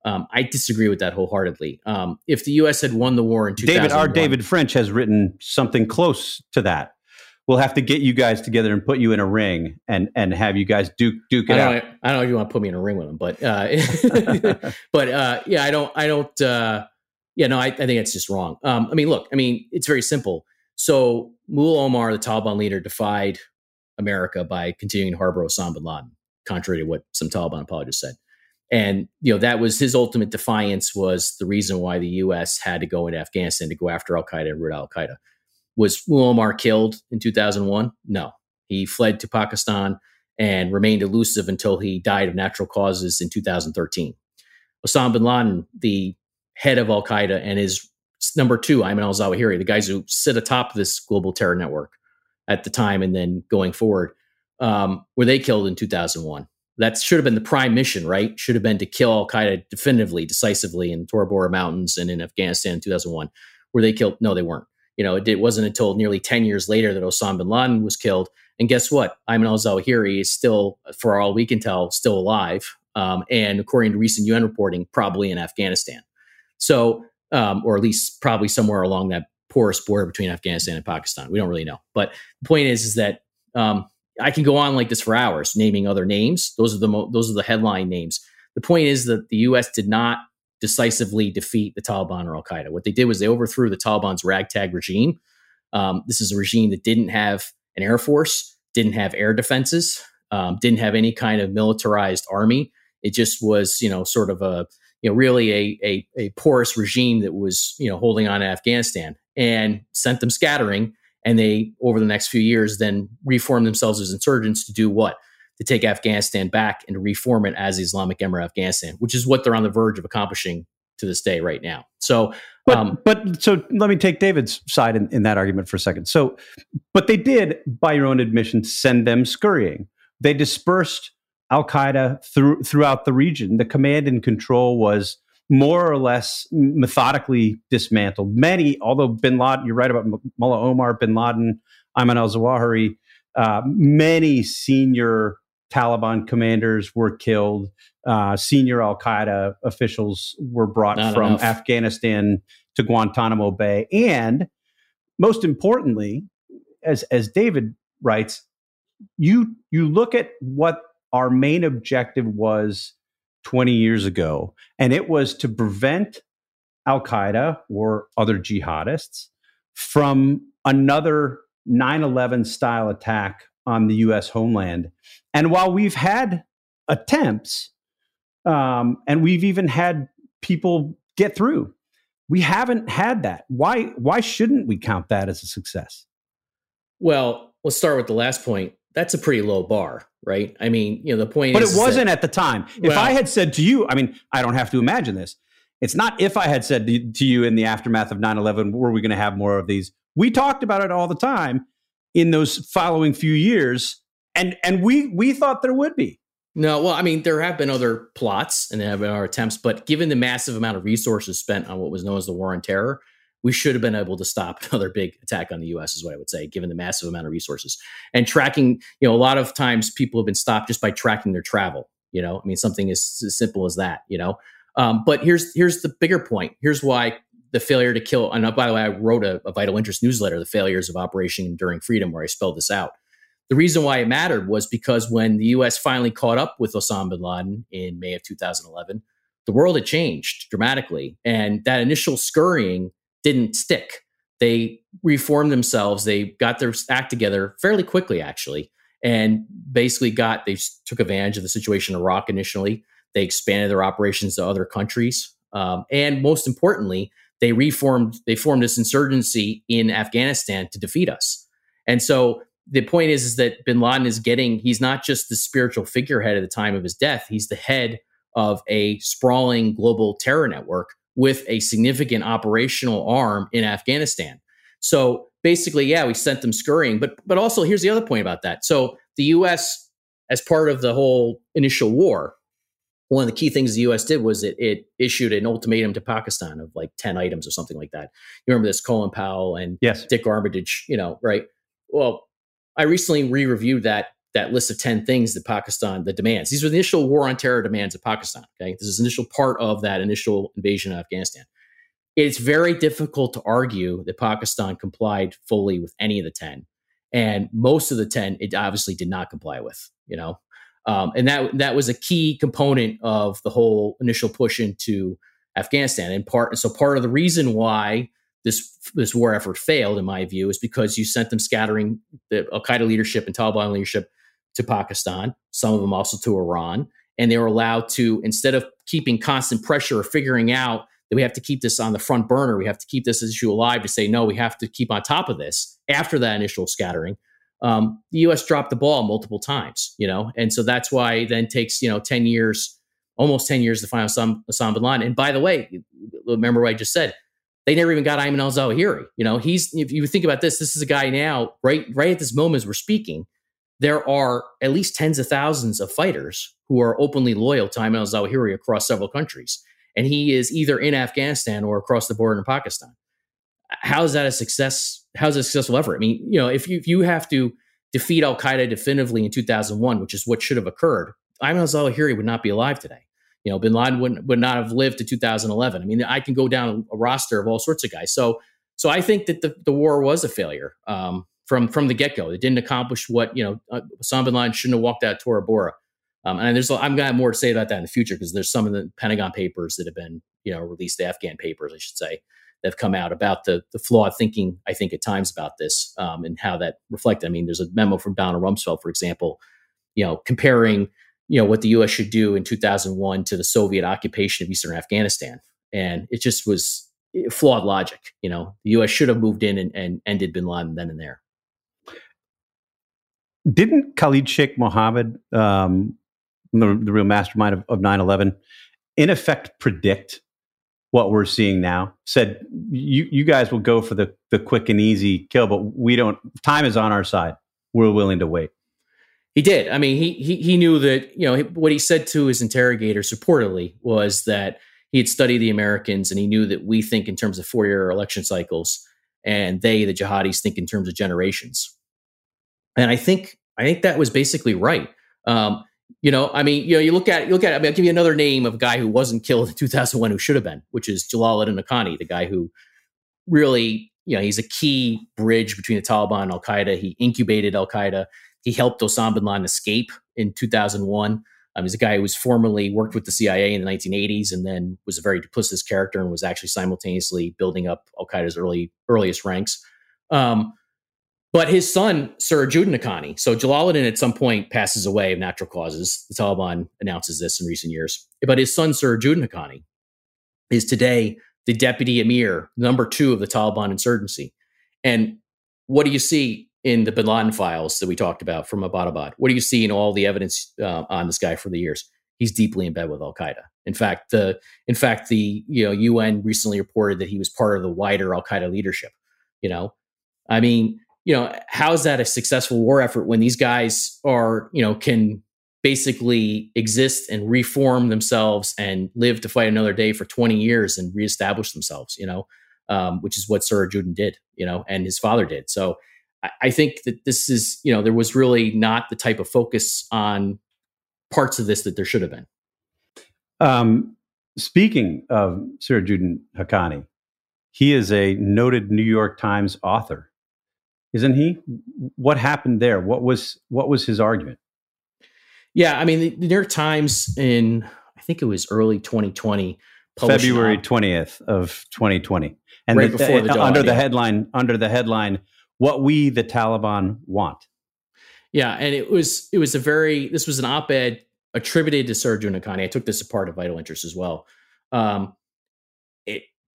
D: Um, I disagree with that wholeheartedly. Um, if the U.S. had won the war in 2001,
C: David, our David French has written something close to that we'll have to get you guys together and put you in a ring and and have you guys duke duke it
D: I
C: out.
D: I don't know if you want to put me in a ring with him, but uh, <laughs> <laughs> but uh, yeah, I don't I don't uh, yeah no I, I think it's just wrong. Um, I mean, look, I mean it's very simple. So Mullah Omar, the Taliban leader, defied America by continuing to harbor Osama bin Laden, contrary to what some Taliban apologists said. And you know that was his ultimate defiance was the reason why the U.S. had to go into Afghanistan to go after Al Qaeda and root Al Qaeda. Was Omar killed in 2001? No. He fled to Pakistan and remained elusive until he died of natural causes in 2013. Osama bin Laden, the head of Al Qaeda, and his number two, Ayman al Zawahiri, the guys who sit atop this global terror network at the time and then going forward, um, were they killed in 2001? That should have been the prime mission, right? Should have been to kill Al Qaeda definitively, decisively in Tora Bora Mountains and in Afghanistan in 2001. Were they killed? No, they weren't. You know, it, it wasn't until nearly 10 years later that Osama bin Laden was killed. And guess what? Ayman al Zawahiri is still, for all we can tell, still alive. Um, and according to recent UN reporting, probably in Afghanistan. So, um, or at least probably somewhere along that porous border between Afghanistan and Pakistan. We don't really know. But the point is, is that um, I can go on like this for hours, naming other names. Those are the mo- those are the headline names. The point is that the U.S. did not decisively defeat the Taliban or Al Qaeda. What they did was they overthrew the Taliban's ragtag regime. Um, this is a regime that didn't have an air force, didn't have air defenses, um, didn't have any kind of militarized army. It just was, you know, sort of a, you know, really a, a, a porous regime that was, you know, holding on to Afghanistan and sent them scattering. And they, over the next few years, then reformed themselves as insurgents to do what? To take Afghanistan back and reform it as the Islamic Emirate of Afghanistan, which is what they're on the verge of accomplishing to this day right now. So,
C: but, um, but so let me take David's side in, in that argument for a second. So, but they did, by your own admission, send them scurrying. They dispersed Al Qaeda through, throughout the region. The command and control was more or less methodically dismantled. Many, although Bin Laden, you're right about Mullah Omar, Bin Laden, Ayman al Zawahiri, uh, many senior Taliban commanders were killed. Uh, senior Al Qaeda officials were brought Not from enough. Afghanistan to Guantanamo Bay. And most importantly, as, as David writes, you, you look at what our main objective was 20 years ago, and it was to prevent Al Qaeda or other jihadists from another 9 11 style attack on the US homeland. And while we've had attempts, um, and we've even had people get through. We haven't had that. Why? Why shouldn't we count that as a success?
D: Well, let's start with the last point. That's a pretty low bar, right? I mean, you know, the point
C: but
D: is,
C: it wasn't
D: that,
C: at the time.
D: Well-
C: if I had said to you, I mean, I don't have to imagine this. It's not if I had said to, to you in the aftermath of 9 11, were we going to have more of these? We talked about it all the time in those following few years, and, and we, we thought there would be.
D: No, well, I mean, there have been other plots and there have been other attempts, but given the massive amount of resources spent on what was known as the War on Terror, we should have been able to stop <laughs> another big attack on the U.S. Is what I would say, given the massive amount of resources and tracking. You know, a lot of times people have been stopped just by tracking their travel. You know, I mean, something as, as simple as that. You know, um, but here's here's the bigger point. Here's why the failure to kill. And uh, by the way, I wrote a, a vital interest newsletter, "The Failures of Operation Enduring Freedom," where I spelled this out. The reason why it mattered was because when the U.S. finally caught up with Osama bin Laden in May of 2011, the world had changed dramatically, and that initial scurrying didn't stick. They reformed themselves. They got their act together fairly quickly, actually, and basically got they took advantage of the situation in Iraq initially. They expanded their operations to other countries, um, and most importantly, they reformed. They formed this insurgency in Afghanistan to defeat us. And so the point is, is that Bin Laden is getting. He's not just the spiritual figurehead at the time of his death. He's the head of a sprawling global terror network with a significant operational arm in Afghanistan. So basically, yeah, we sent them scurrying. But but also here's the other point about that. So the US, as part of the whole initial war, one of the key things the US did was it, it issued an ultimatum to Pakistan of like 10 items or something like that. You remember this Colin Powell and
C: Yes.
D: Dick Armitage, you know, right? Well, I recently re-reviewed that that list of 10 things that Pakistan, the demands. These were the initial war on terror demands of Pakistan. Okay. This is initial part of that initial invasion of Afghanistan. It's very difficult to argue that Pakistan complied fully with any of the 10. And most of the 10, it obviously did not comply with, you know. Um, and that that was a key component of the whole initial push into Afghanistan. And part and so part of the reason why this this war effort failed, in my view, is because you sent them scattering the Al Qaeda leadership and Taliban leadership to Pakistan, some of them also to Iran, and they were allowed to instead of keeping constant pressure or figuring out that we have to keep this on the front burner, we have to keep this issue alive to say no, we have to keep on top of this after that initial scattering. Um, the U.S. dropped the ball multiple times, you know, and so that's why then takes you know ten years, almost ten years to find Osama, Osama bin Laden. And by the way, remember what I just said they never even got Ayman al Zawahiri. You know, he's if you think about this, this is a guy now, right, right at this moment as we're speaking, there are at least tens of thousands of fighters who are openly loyal to Ayman al Zawahiri across several countries. And he is either in Afghanistan or across the border in Pakistan. How is that a success? How's a successful effort? I mean, you know, if you if you have to defeat Al Qaeda definitively in 2001, which is what should have occurred, Ayman al Zawahiri would not be alive today. You know, Bin Laden would would not have lived to 2011. I mean, I can go down a roster of all sorts of guys. So, so I think that the, the war was a failure um, from from the get go. It didn't accomplish what you know. Uh, Osama bin Laden shouldn't have walked out of Tora Bora. Um, and there's I'm to have more to say about that in the future because there's some of the Pentagon papers that have been you know released, the Afghan papers, I should say, have come out about the the flawed thinking. I think at times about this um, and how that reflected. I mean, there's a memo from Donald Rumsfeld, for example, you know, comparing you know what the U.S. should do in 2001 to the Soviet occupation of Eastern Afghanistan, and it just was flawed logic. You know, the U.S. should have moved in and, and ended Bin Laden then and there.
C: Didn't Khalid Sheikh Mohammed, um, the, the real mastermind of, of 9/11, in effect predict what we're seeing now? Said you you guys will go for the the quick and easy kill, but we don't. Time is on our side. We're willing to wait.
D: He did. I mean, he he he knew that you know what he said to his interrogator reportedly was that he had studied the Americans and he knew that we think in terms of four year election cycles and they the jihadis think in terms of generations. And I think I think that was basically right. Um, you know, I mean, you know, you look at you look at. I mean, I'll give you another name of a guy who wasn't killed in 2001 who should have been, which is Jalaluddin Haqqani, the guy who really, you know, he's a key bridge between the Taliban and Al Qaeda. He incubated Al Qaeda. He helped Osama bin Laden escape in 2001. Um, he's a guy who was formerly worked with the CIA in the 1980s and then was a very duplicitous character and was actually simultaneously building up Al Qaeda's early earliest ranks. Um, but his son, Sir Sirajuddin Haqqani, so Jalaluddin at some point passes away of natural causes. The Taliban announces this in recent years. But his son, Sir Sirajuddin Haqqani, is today the deputy emir, number two of the Taliban insurgency. And what do you see in the bin Laden files that we talked about from Abbottabad? What do you see in all the evidence uh, on this guy for the years? He's deeply in bed with Al Qaeda. In fact, the in fact the you know UN recently reported that he was part of the wider Al Qaeda leadership. You know, I mean, you know, how is that a successful war effort when these guys are you know can basically exist and reform themselves and live to fight another day for 20 years and reestablish themselves, you know, um, which is what Sirajuddin did, you know, and his father did. So I, I, think that this is, you know, there was really not the type of focus on parts of this that there should have been.
C: Um, speaking of Sirajuddin Haqqani, he is a noted New York Times author, isn't he? What happened there? What was what was his argument?
D: Yeah, I mean, the, the New York Times in I think it was early 2020,
C: February 20th of 2020, and
D: right
C: the,
D: before the
C: under the headline under the headline, "What we the Taliban want."
D: Yeah, and it was it was a very this was an op-ed attributed to Sirajuddin Haqqani. I took this apart at Vital Interest as well. Um,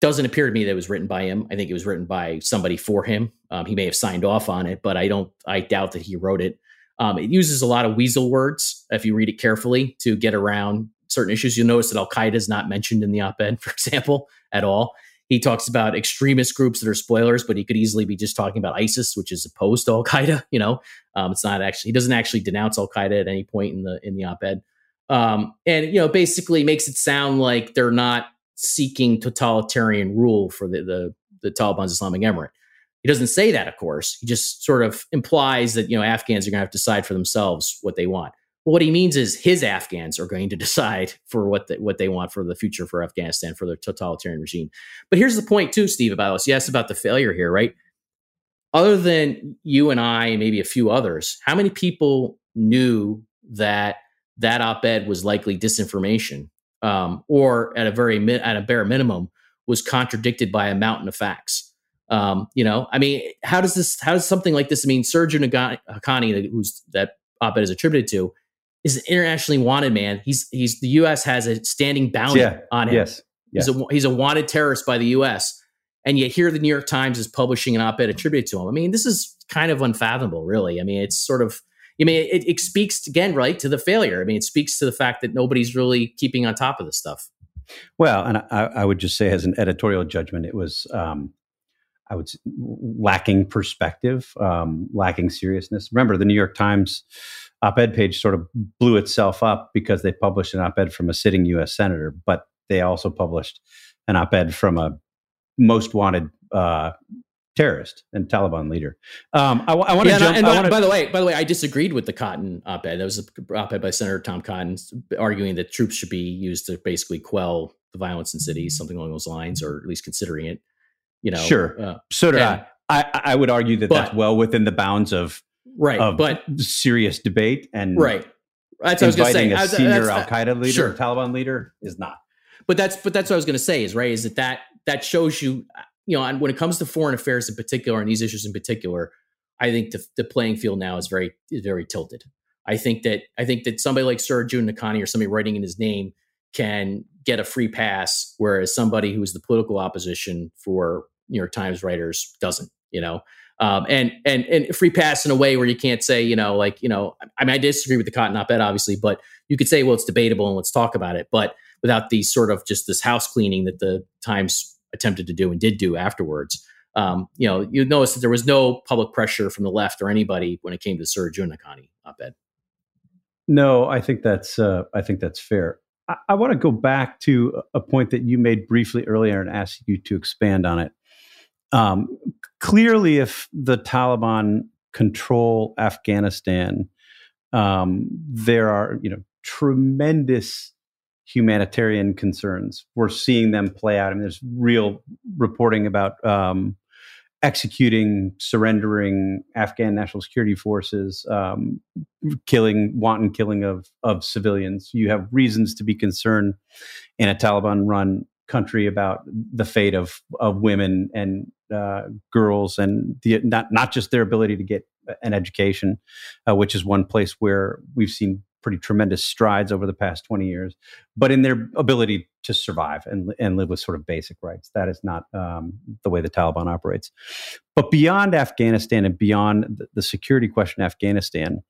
D: doesn't appear to me that it was written by him. I think it was written by somebody for him. Um, he may have signed off on it, but I don't. I doubt that he wrote it. Um, it uses a lot of weasel words if you read it carefully to get around certain issues. You'll notice that Al Qaeda is not mentioned in the op ed, <laughs> for example, at all. He talks about extremist groups that are spoilers, but he could easily be just talking about ISIS, which is opposed to Al Qaeda. <laughs> You know, um, it's not actually he doesn't actually denounce Al Qaeda at any point in the in the op ed, um, and you know basically makes it sound like they're not seeking totalitarian rule for the the, the Taliban's Islamic Emirate. He doesn't say that, of course. He just sort of implies that you know Afghans are going to have to decide for themselves what they want. Well, what he means is his Afghans are going to decide for what the, what they want for the future for Afghanistan for their totalitarian regime. But here's the point too, Steve, about us. Yes, about the failure here, right? Other than you and I, and maybe a few others, how many people knew that that op-ed was likely disinformation, um, or at a very mi- at a bare minimum was contradicted by a mountain of facts? Um, you know, I mean, how does this, how does something like this, I mean, Sirajuddin Haqqani, who's that op-ed is attributed to, is an internationally wanted man. He's, he's, the U.S. has a standing bounty
C: Yeah,
D: on him.
C: Yes.
D: He's a, he's a wanted terrorist by the U.S. And yet here the New York Times is publishing an op-ed attributed to him. I mean, this is kind of unfathomable, really. I mean, it's sort of, I mean, it, it speaks again, right, to the failure. I mean, it speaks to the fact that nobody's really keeping on top of this stuff.
C: Well, and I, I would just say, as an editorial judgment, it was, um, I would say, lacking perspective, um, lacking seriousness. Remember, the New York Times op-ed page sort of blew itself up because they published an op-ed from a sitting U.S. senator, but they also published an op-ed from a most wanted uh, terrorist and Taliban leader. Um, I, I want to
D: Yeah, and,
C: jump.
D: and by,
C: wanna-
D: by the way, by the way, I disagreed with the Cotton op-ed. That was an op-ed by Senator Tom Cotton arguing that troops should be used to basically quell the violence in cities, something along those lines, or at least considering it. You know,
C: Sure.
D: uh,
C: so did
D: and-
C: I. I. I would argue that
D: But-
C: that's well within the bounds of
D: right?
C: of
D: but
C: serious debate and
D: right, that's what I was going to say.
C: a
D: was-
C: senior Al Qaeda leader,
D: Sure.
C: Taliban leader, is not.
D: but that's but that's what I was going to say is right is that that that shows you you know when it comes to foreign affairs in particular and these issues in particular, I think the, the playing field now is very is very tilted. I think that I think that somebody like Sirajuddin Haqqani or somebody writing in his name can get a free pass, whereas somebody who's the political opposition for New York Times writers doesn't. You know, um, and and and free pass in a way where you can't say you know like you know I mean I disagree with the Cotton op-ed obviously, but you could say well it's debatable and let's talk about it, but without the sort of just this house cleaning that the Times attempted to do and did do afterwards. Um, you know, you notice that there was no public pressure from the left or anybody when it came to Sirajuddin Haqqani op-ed.
C: No, I think that's uh, I think that's fair. I, I want to go back to a point that you made briefly earlier and ask you to expand on it. Um, clearly, if the Taliban control Afghanistan, um, there are you know tremendous humanitarian concerns. We're seeing them play out. I mean, there's real reporting about um, executing, surrendering Afghan national security forces, um, killing, wanton killing of of civilians. You have reasons to be concerned in a Taliban-run country about the fate of of women and uh, girls and the, not not just their ability to get an education, uh, which is one place where we've seen pretty tremendous strides over the past 20 years, but in their ability to survive and, and live with sort of basic rights. That is not um, the way the Taliban operates. But beyond Afghanistan and beyond the, security question in Afghanistan,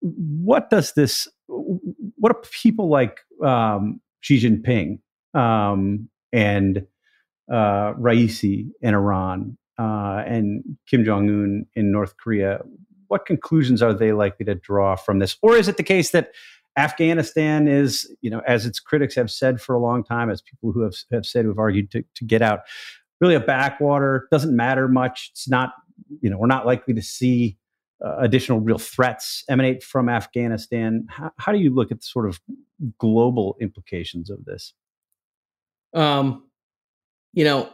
C: what does this, what do people like um, Xi Jinping um, and uh, Raisi in Iran uh, and Kim Jong un in North Korea, what conclusions are they likely to draw from this? Or is it the case that Afghanistan is, you know, as its critics have said for a long time, as people who have, have said who have argued to, to get out, really a backwater, doesn't matter much. It's not, you know, we're not likely to see uh, additional real threats emanate from Afghanistan. How, how, do you look at the sort of global implications of this?
D: Um, you know,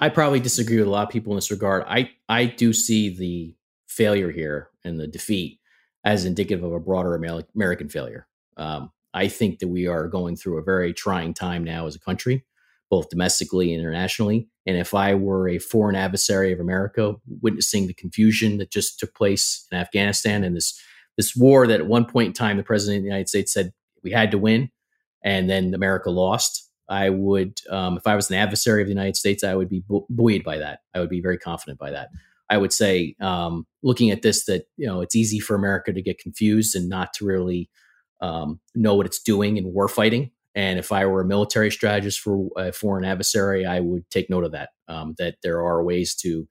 D: I probably disagree with a lot of people in this regard. I I do see the failure here and the defeat as indicative of a broader American failure. Um, I think that we are going through a very trying time now as a country, both domestically and internationally. And if I were a foreign adversary of America, witnessing the confusion that just took place in Afghanistan and this this war that at one point in time the president of the United States said we had to win, and then America lost. I would, um, if I was an adversary of the United States, I would be buoyed by that. I would be very confident by that. I would say, um, looking at this, that you know it's easy for America to get confused and not to really um, know what it's doing in war fighting. And if I were a military strategist for a foreign adversary, I would take note of that. Um, that there are ways to,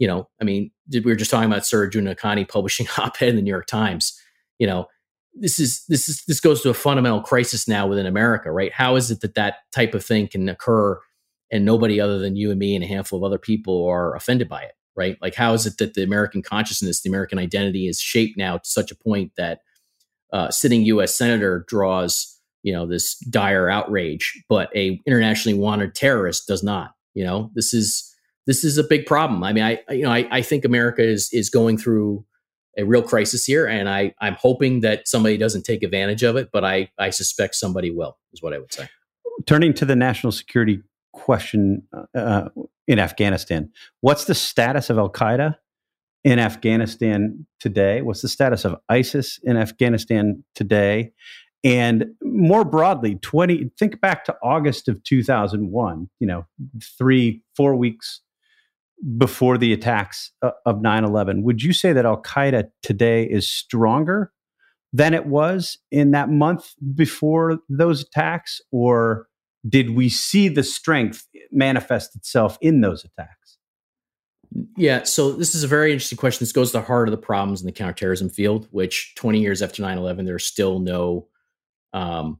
D: you know, I mean, we were just talking about Sir Akani <laughs> publishing op-ed in the New York Times. You know, this is this is this goes to a fundamental crisis now within America, right? How is it that that type of thing can occur and nobody other than you and me and a handful of other people are offended by it? Right? Like, how is it that the American consciousness, the American identity is shaped now to such a point that uh, sitting U.S. senator draws, you know, this dire outrage, but a internationally wanted terrorist does not? You know, this is this is a big problem. I mean, I you know, I, I think America is is going through a real crisis here, and I I'm hoping that somebody doesn't take advantage of it, but I I suspect somebody will. Is what I would say.
C: Turning to the national security question uh, in Afghanistan. What's the status of Al Qaeda in Afghanistan today? What's the status of ISIS in Afghanistan today? And more broadly, 20 think back to August of 2001, you know, 3 4 weeks before the attacks uh, of 9/11. Would you say that Al Qaeda today is stronger than it was in that month before those attacks or did we see the strength manifest itself in those attacks?
D: Yeah, so this is a very interesting question. This goes to the heart of the problems in the counterterrorism field, which 20 years after 9 11, there's still no um,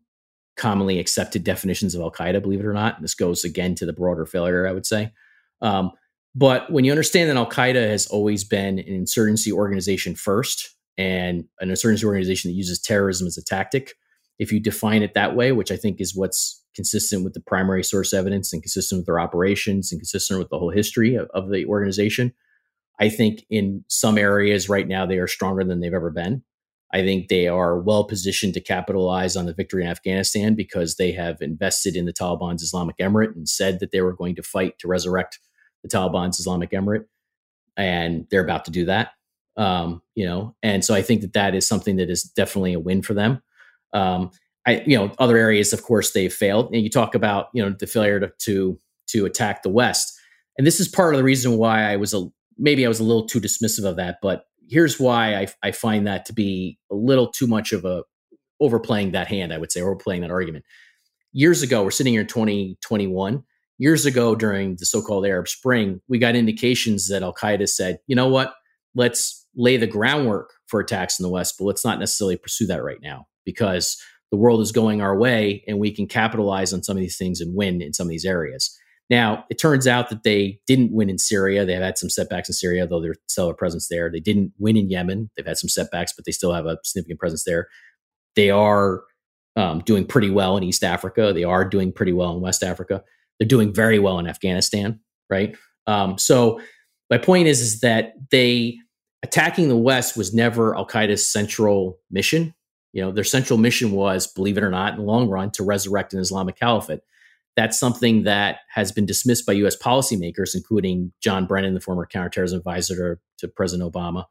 D: commonly accepted definitions of Al Qaeda, believe it or not. And This goes again to the broader failure, I would say. Um, but when you understand that Al Qaeda has always been an insurgency organization first and an insurgency organization that uses terrorism as a tactic, if you define it that way, which I think is what's consistent with the primary source evidence and consistent with their operations and consistent with the whole history of, of the organization. I think in some areas right now they are stronger than they've ever been. I think they are well positioned to capitalize on the victory in Afghanistan because they have invested in the Taliban's Islamic Emirate and said that they were going to fight to resurrect the Taliban's Islamic Emirate, and they're about to do that. Um, you know, and so I think that that is something that is definitely a win for them. Um, I, you know, other areas, of course, they've failed. And you talk about, you know, the failure to, to, to attack the West. And this is part of the reason why I was a, maybe I was a little too dismissive of that, but here's why I, I find that to be a little too much of a overplaying that hand, I would say, overplaying that argument. Years ago, we're sitting here in 2021. Years ago, during the so called Arab Spring, we got indications that Al Qaeda said, you know what, let's lay the groundwork for attacks in the West, but let's not necessarily pursue that right now because the world is going our way and we can capitalize on some of these things and win in some of these areas. Now, it turns out that they didn't win in Syria. They've had some setbacks in Syria, though there's still a presence there. They didn't win in Yemen. They've had some setbacks, but they still have a significant presence there. They are um, doing pretty well in East Africa. They are doing pretty well in West Africa. They're doing very well in Afghanistan, right? Um, so my point is, is that they attacking the West was never Al Qaeda's central mission. You know, their central mission was, believe it or not, in the long run, to resurrect an Islamic caliphate. that's something that has been dismissed by U.S. policymakers, including John Brennan, the former counterterrorism advisor to, President Obama,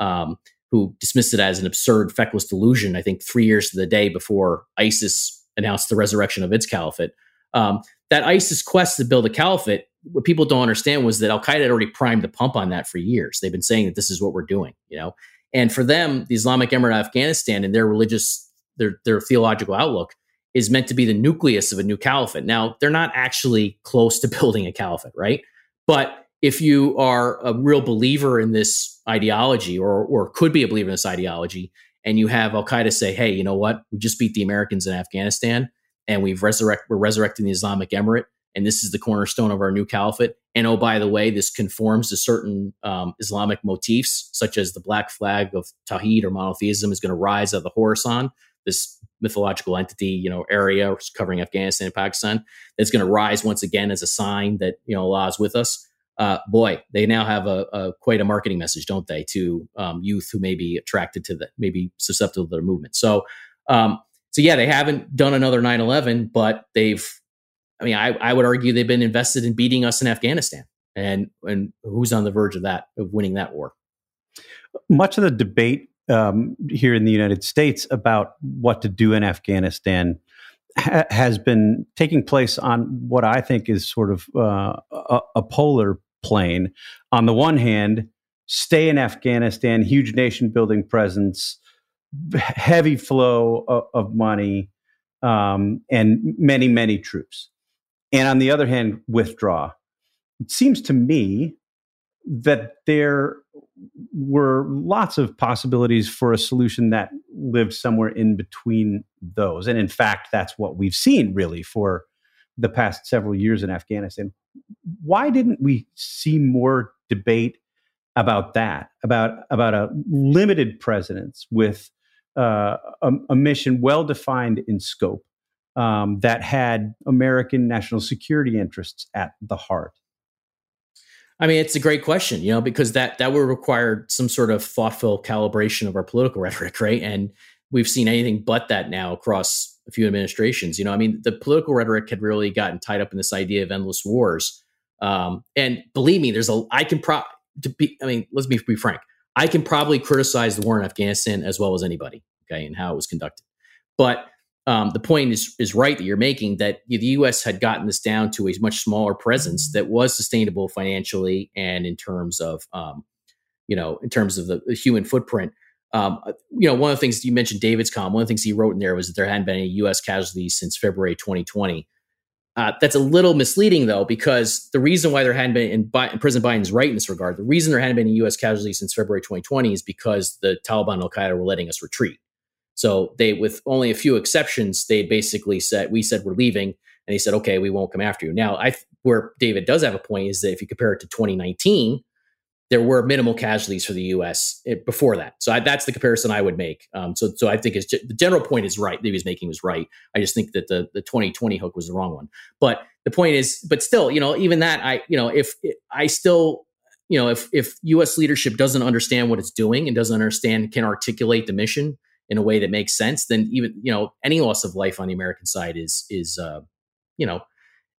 D: um, who dismissed it as an absurd, feckless delusion. I think three years to the day before ISIS announced the resurrection of its caliphate. Um, that ISIS quest to build a caliphate, what people don't understand was that Al Qaeda had already primed the pump on that for years. They've been saying that this is what we're doing, you know. And for them, the Islamic Emirate of Afghanistan and their religious, their their theological outlook is meant to be the nucleus of a new caliphate. Now, they're not actually close to <laughs> building a caliphate, right? But if you are a real believer in this ideology or or could be a believer in this ideology, and you have Al Qaeda say, "Hey, you know what? We just beat the Americans in Afghanistan, and we've resurrect we're resurrecting the Islamic Emirate, and this is the cornerstone of our new caliphate. And oh, by the way, this conforms to certain um, Islamic motifs, such as the black flag of Tawhid or monotheism is going to rise out of the Khorasan, this mythological entity, you know, area covering Afghanistan and Pakistan, that's going to rise once again as a sign that you know Allah is with us." Uh, boy, they now have a, a, quite a marketing message, don't they, to um, youth who may be attracted to that, maybe susceptible to their movement. So, um, so yeah, they haven't done another 9-11, but they've, I mean, I, I would argue they've been invested in beating us in Afghanistan. And, and who's on the verge of that, of winning that war?
C: Much of the debate um, here in the United States about what to do in Afghanistan ha- has been taking place on what I think is sort of uh, a, a polar plane. On the one hand, stay in Afghanistan, huge nation building presence, heavy flow of, of money, um, and many, many troops. And on the other hand, withdraw. It seems to me that there were lots of possibilities for a solution that lived somewhere in between those. And in fact, that's what we've seen really for the past several years in Afghanistan. Why didn't we see more debate about that, about, about a limited presence with uh, a, a, mission well defined in scope um, that had American national security interests at the heart?
D: I mean, it's a great question, you know, because that that would require some sort of thoughtful calibration of our political <laughs> rhetoric, right? And we've seen anything but that now across a few administrations. You know, I mean, the political rhetoric had really gotten tied up in this idea of endless wars. Um, and believe me, there's a I can pro to be. I mean, let's be, be frank. I can probably criticize the war in Afghanistan as well as anybody, okay, and how it was conducted. But um, the point is is right that you're making that the U.S. had gotten this down to a much smaller presence that was sustainable financially and in terms of um, you know in terms of the, the human footprint um, you know, one of the things you mentioned, David's com. One of the things he wrote in there was that there hadn't been any U.S. casualties since February 2020. Uh, that's a little misleading, though, because the reason why there hadn't been, and President Biden's right in this regard, the reason there hadn't been any U.S. casualties since February 2020 is because the Taliban and Al Qaeda were letting us retreat. So they, with only a few exceptions, they basically said, "We said we're leaving," and he said, "Okay, we won't come after you." Now, I where David does have a point is that if you compare it to 2019, there were minimal casualties for the U.S. Eh, before that. So I, that's the comparison I would make. Um, so, so I think the general point is right that he was making was right. I just think that the the 2020 hook was the wrong one. But the point is, but still, you know, even that, I, you know, if I still, you know, if if U.S. leadership doesn't understand what it's doing and doesn't understand can articulate the mission in a way that makes sense, then even you know any loss of life on the American side is is uh, you know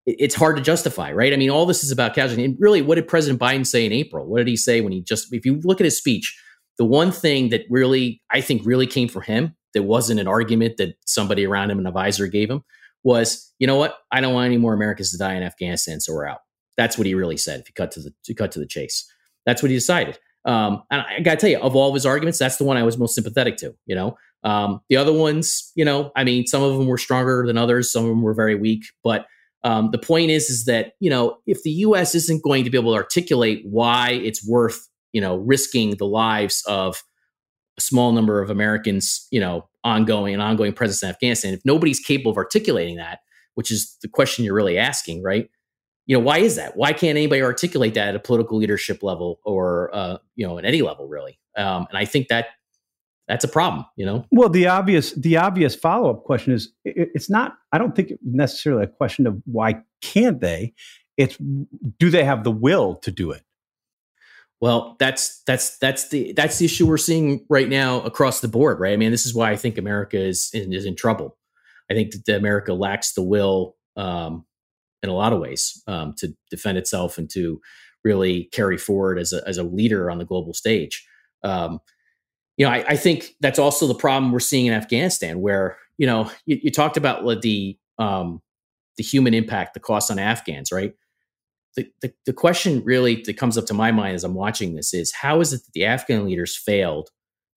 D: it's hard to justify, right? I mean, all this is about casualty. And really, what did President Biden say in April? What did he say when he just, if you look at his speech, the one thing that really, I think, really came for him that wasn't an argument that somebody around him, an advisor, gave him was, you know what? I don't want any more Americans to die in Afghanistan, so we're out. That's what he really said. If you cut to the to cut to the chase, that's what he decided. Um, and I got to tell you, of all of his arguments, that's the one I was most sympathetic to. You know, um, the other ones, you know, I mean, some of them were stronger than others, some of them were very weak, but um, the point is, is that you know if the U.S. isn't going to be able to articulate why it's worth you know risking the lives of a small number of Americans, you know, ongoing and ongoing presence in Afghanistan, if nobody's capable of articulating that, which is the question you're really asking, right? You know, why is that? Why can't anybody articulate that at a political leadership level or uh, you know at any level really? Um, and I think that that's a problem you know
C: well the obvious the obvious follow-up question is it, it's not i don't think necessarily a question of why can't they it's do they have the will to do it
D: well that's that's that's the that's the issue we're seeing right now across the board right i mean this is why i think america is is in trouble i think that america lacks the will um, in a lot of ways um, to defend itself and to really carry forward as a, as a leader on the global stage. Um, you know, I, I, think that's also the problem we're seeing in Afghanistan, where you know you, you talked about the um, the human impact, the cost on Afghans, right? The, the, the question really that comes up to my mind as I'm watching this is how is it that the Afghan leaders failed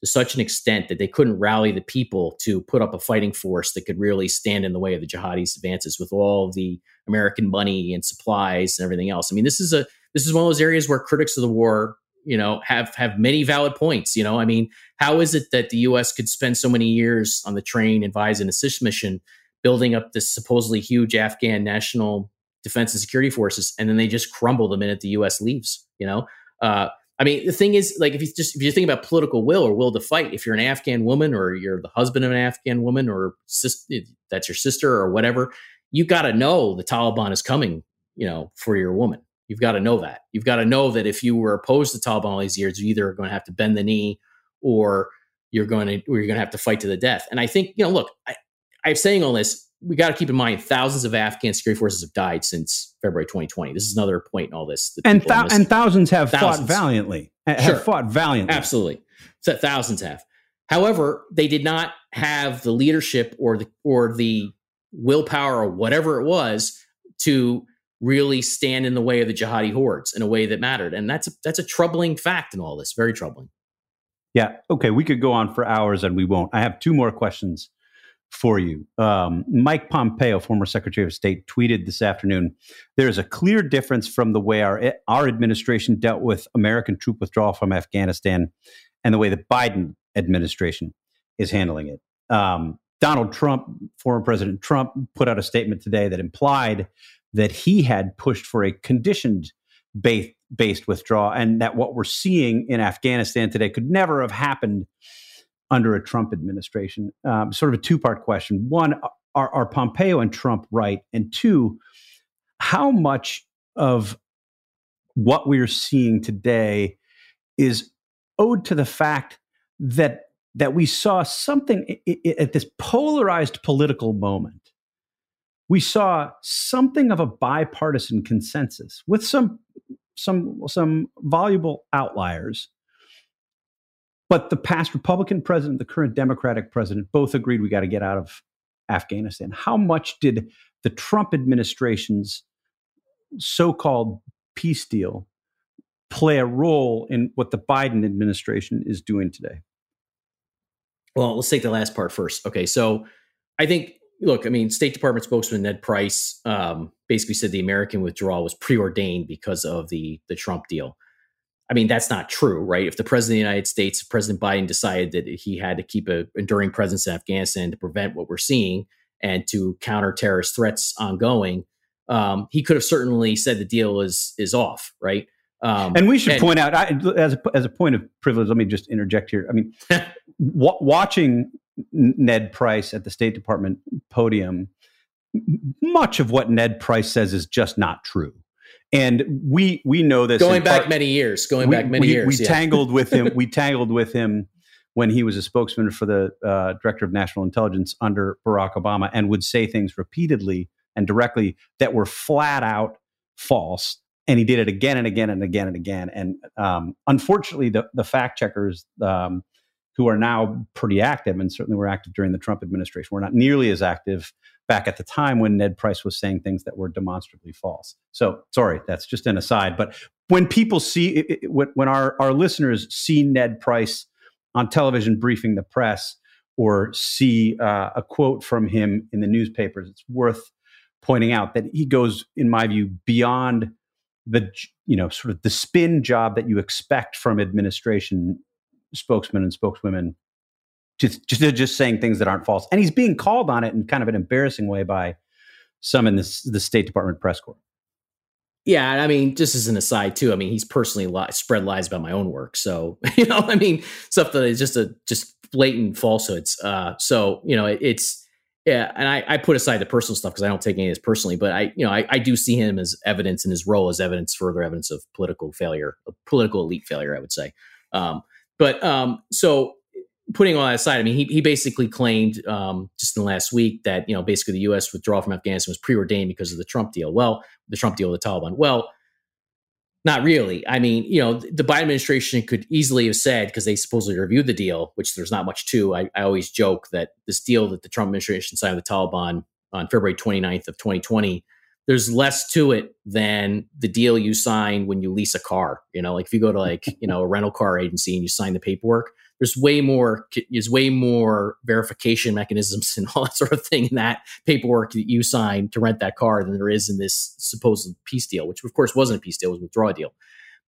D: to such an extent that they couldn't rally the people to put up a fighting force that could really stand in the way of the jihadis' advances with all the American money and supplies and everything else. I mean, this is a this is one of those areas where critics of the war, you know, have have many valid points. You know, I mean, how is it that the U.S. could spend so many years on the train, advise, and assist mission, building up this supposedly huge Afghan national defense and security forces, and then they just crumble the minute the U.S. leaves? You know. Uh, I mean, the thing is, like, if you just if you think about political will or will to fight, if you're an Afghan woman or you're the husband of an Afghan woman or sis- eh, that's your sister or whatever, you got to know the Taliban is coming, you know, for your woman. You've got to know that. You've got to know that if you were opposed to Taliban all these years, you either are going to have to bend the knee or you're going to or you're going to have to fight to the death. And I think, you know, look, I, I'm saying all this we got to keep in mind thousands of Afghan security forces have died since February 2020. This is another point in all this.
C: And, th- and thousands have thousands. fought valiantly. Have sure. fought valiantly.
D: Absolutely. So thousands have. However, they did not have the leadership or the or the willpower or whatever it was to really stand in the way of the jihadi hordes in a way that mattered. And that's a, that's a troubling fact in all this. Very troubling.
C: Yeah. Okay. We could go on for hours and we won't. I have two more questions for you. Um, Mike Pompeo, former Secretary of State, tweeted this afternoon there is a clear difference from the way our, our administration dealt with American troop withdrawal from Afghanistan and the way the Biden administration is handling it. Um, Donald Trump, former President Trump, put out a statement today that implied that he had pushed for a conditioned based, based withdrawal and that what we're seeing in Afghanistan today could never have happened under a Trump administration? Um, sort of a two part question. One, are, are Pompeo and Trump right? And two, how much of what we're seeing today is owed to the fact that that we saw something at this polarized political moment. We saw something of a bipartisan consensus with some some some valuable outliers but the past Republican president, the current Democratic president, both agreed we got to get out of Afghanistan. How much did the Trump administration's so called peace deal play a role in what the Biden administration is doing today?
D: Well, let's take the last part first. Okay, so I think, look, I mean, State Department spokesman Ned Price um, basically said the American withdrawal was preordained because of the the Trump deal. I mean, that's not true, right? If the president of the United States, President Biden, decided that he had to keep an enduring presence in Afghanistan to prevent what we're seeing and to counter terrorist threats ongoing, um, he could have certainly said the deal is is off, right?
C: Um, and we should and, point out, I, as a, as a point of privilege, let me just interject here. I mean, <laughs> w- watching Ned Price at the State Department podium, much of what Ned Price says is just not true and we we know this
D: going back part, many years going we, back many
C: we,
D: years
C: we yeah. tangled with him we <laughs> tangled with him when he was a spokesman for the uh, director of national intelligence under barack obama and would say things repeatedly and directly that were flat out false and he did it again and again and again and again and um, unfortunately the, the fact checkers um, who are now pretty active and certainly were active during the trump administration were not nearly as active back at the time when Ned Price was saying things that were demonstrably false. So, sorry, that's just an aside. But when people see, it, it, when our, our listeners see Ned Price on television briefing the press or see uh, a quote from him in the newspapers, it's worth pointing out that he goes, in my view, beyond the you know sort of the spin job that you expect from administration spokesmen and spokeswomen just just just saying things that aren't false, and he's being called on it in kind of an embarrassing way by some in this, the State Department press corps.
D: Yeah, I mean, just as an aside too, I mean, he's personally li- spread lies about my own work, so <laughs> you know, I mean, stuff that is just a just blatant falsehoods. Uh, so you know, it, it's yeah, and I, I put aside the personal stuff because I don't take any of this personally, but I you know I, I do see him as evidence in his role as evidence, further evidence of political failure, of political elite failure, I would say. Um, but um, so putting all that aside, I mean, he, he basically claimed um, just in the last week that, you know, basically the U.S. withdrawal from Afghanistan was preordained because of the Trump deal. Well, the Trump deal with the Taliban. Well, not really. I mean, you know, the Biden administration could easily have said, because they supposedly reviewed the deal, which there's not much to. I, I always joke that this deal that the Trump administration signed with the Taliban on February 29th of 2020 there's less to it than the deal you sign when you lease a car. You know, like if you go to like, you know, a rental car agency and you sign the paperwork, there's way more there's way more verification mechanisms and all that sort of thing in that paperwork that you sign to rent that car than there is in this supposed peace deal, which of course wasn't a peace deal, it was a withdrawal deal.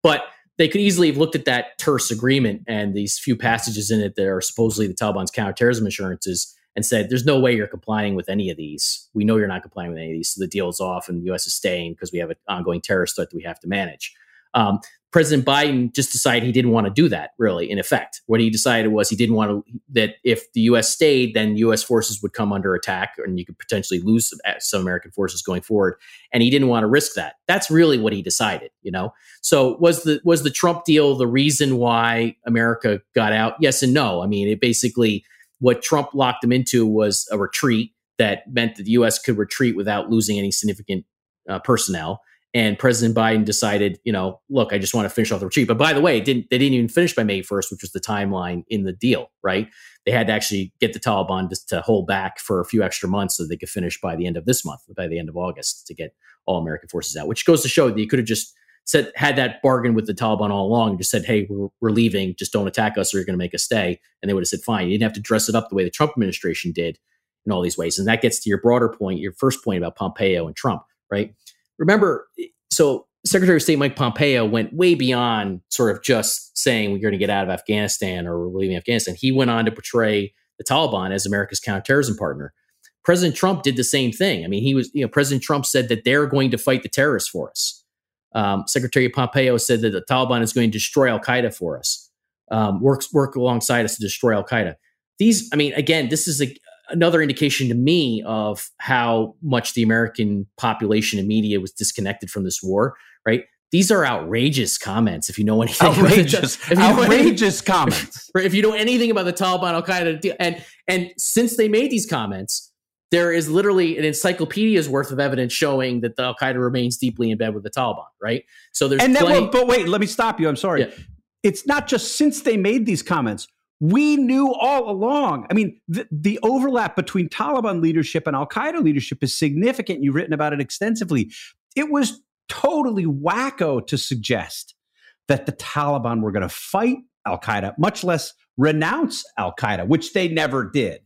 D: But they could easily have looked at that terse agreement and these few passages in it that are supposedly the Taliban's counterterrorism assurances and said, "There's no way you're complying with any of these. We know you're not complying with any of these, so the deal is off, and the U.S. is staying because we have an ongoing terrorist threat that we have to manage." Um, President Biden just decided he didn't want to do that. Really, in effect, what he decided was he didn't want to that if the U.S. stayed, then U.S. forces would come under attack, and you could potentially lose some, some American forces going forward. And he didn't want to risk that. That's really what he decided. You know, so was the was the Trump deal the reason why America got out? Yes and no. I mean, it basically what Trump locked them into was a retreat that meant that the U.S. could retreat without losing any significant uh, personnel. And President Biden decided, you know, look, I just want to finish off the retreat. But by the way, didn't they didn't even finish by May 1st, which was the timeline in the deal, right? They had to actually get the Taliban to, to hold back for a few extra months so they could finish by the end of this month, by the end of August, to get all American forces out. Which goes to show that you could have just said had that bargain with the Taliban all along and just said, "Hey, we're, we're leaving. Just don't attack us, or you're going to make us stay." And they would have said, "Fine." You didn't have to dress it up the way the Trump administration did in all these ways. And that gets to your broader point, your first point about Pompeo and Trump, right? Remember, so Secretary of State Mike Pompeo went way beyond sort of just saying we're going to get out of Afghanistan or we're leaving Afghanistan. He went on to portray the Taliban as America's counterterrorism partner. President Trump did the same thing. I mean, he was, you know, President Trump said that they're going to fight the terrorists for us. Um, Secretary Pompeo said that the Taliban is going to destroy Al Qaeda for us, um, work work alongside us to destroy Al Qaeda. These, I mean, again, this is a, another indication to me of how much the American population and media was disconnected from this war. Right? These are outrageous comments. If you know anything,
C: outrageous,
D: about
C: the, outrageous <laughs> comments. <laughs>
D: If you know anything about the Taliban, Al Qaeda, and and since they made these comments, there is literally an encyclopedia's worth of evidence showing that the Al Qaeda remains deeply in bed with the Taliban, right?
C: So there's and plenty- but wait, let me stop you. I'm sorry. Yeah. It's not just since they made these comments. We knew all along. I mean, the, the overlap between Taliban leadership and Al Qaeda leadership is significant. You've written about it extensively. It was totally wacko to suggest that the Taliban were going to fight Al Qaeda, much less renounce Al Qaeda, which they never did.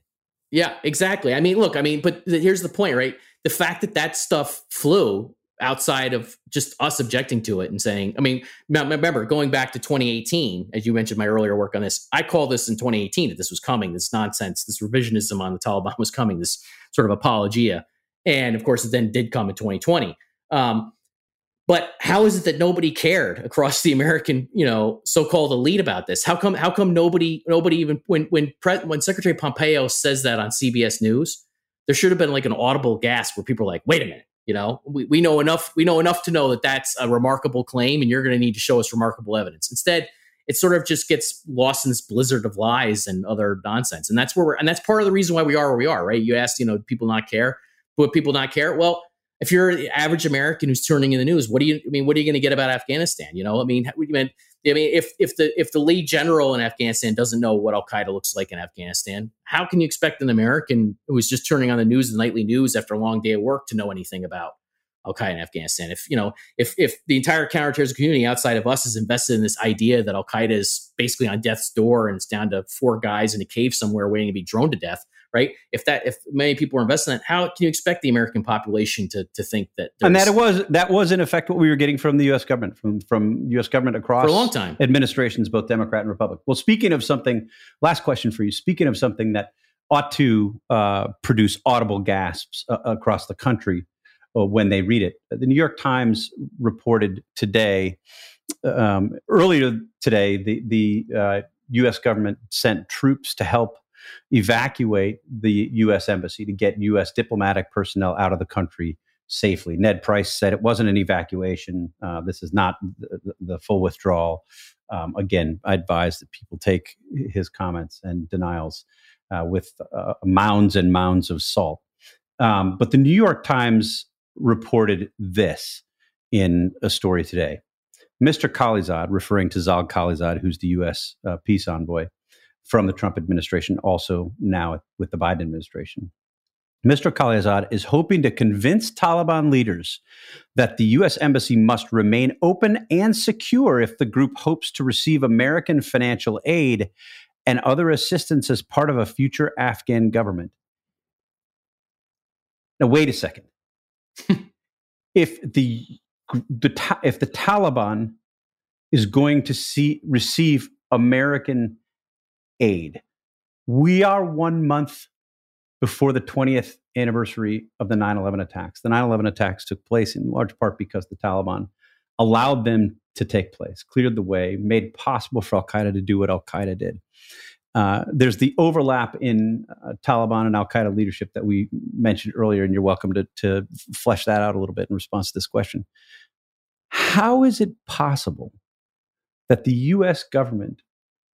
D: Yeah, exactly. I mean, look, I mean, but here's the point, right? The fact that that stuff flew outside of just us objecting to it and saying, I mean, remember going back to 2018, as you mentioned my earlier work on this, I called this in 2018 that this was coming, this nonsense, this revisionism on the Taliban was coming, this sort of apologia. And of course, it then did come in 2020. Um, but how is it that nobody cared across the American, you know, so-called elite about this? How come? How come nobody, nobody even when when Pre- when Secretary Pompeo says that on CBS News, there should have been like an audible gasp where people are like, "Wait a minute, you know, we, we know enough. We know enough to know that that's a remarkable claim, and you're going to need to show us remarkable evidence." Instead, it sort of just gets lost in this blizzard of lies and other nonsense, and that's where we're. And that's part of the reason why we are where we are, right? You asked, you know, people not care, but people not care. Well if you're the average American who's turning in the news, what do you I mean? What are you going to get about Afghanistan? You know, I mean, I mean, I mean, if if the if the lead general in Afghanistan doesn't know what Al Qaeda looks like in Afghanistan, how can you expect an American who is just turning on the news, the nightly news after a long day of work, to know anything about Al Qaeda in Afghanistan? If you know, if if the entire counterterrorism community outside of us is invested in this idea that Al Qaeda is basically on death's door and it's down to four guys in a cave somewhere waiting to be droned to death, right? If that if many people are investing in that, how can you expect the American population to to think that?
C: And that it was that was in effect what we were getting from the U.S. government, from from U.S. government across
D: for a long time
C: administrations, both Democrat and Republican. Well, speaking of something, last question for you. Speaking of something that ought to uh, produce audible gasps uh, across the country uh, when they read it, the New York Times reported today. Um, earlier today, the the U.S. Uh, government sent troops to help evacuate the U.S. embassy to get U.S. diplomatic personnel out of the country safely. Ned Price said it wasn't an evacuation. Uh, this is not the, the, full withdrawal. Um, again, I advise that people take his comments and denials uh, with uh, mounds and mounds of salt. Um, but the New York Times reported this in a story today. Mr. Khalilzad, referring to Zalmay Khalilzad, who's the U.S. Uh, peace envoy from the Trump administration, also now with the Biden administration. Mr. Khalilzad is hoping to convince Taliban leaders that the U.S. Embassy must remain open and secure if the group hopes to receive American financial aid and other assistance as part of a future Afghan government. Now, wait a second. <laughs> if the, the if the Taliban is going to see receive American aid, we are one month before the 20th anniversary of the 9/11 attacks. The 9/11 attacks took place in large part because the Taliban allowed them to take place, cleared the way, made possible for Al Qaeda to do what Al Qaeda did. Uh, there's the overlap in uh, Taliban and Al Qaeda leadership that we mentioned earlier, and you're welcome to, to flesh that out a little bit in response to this question. How is it possible that the US government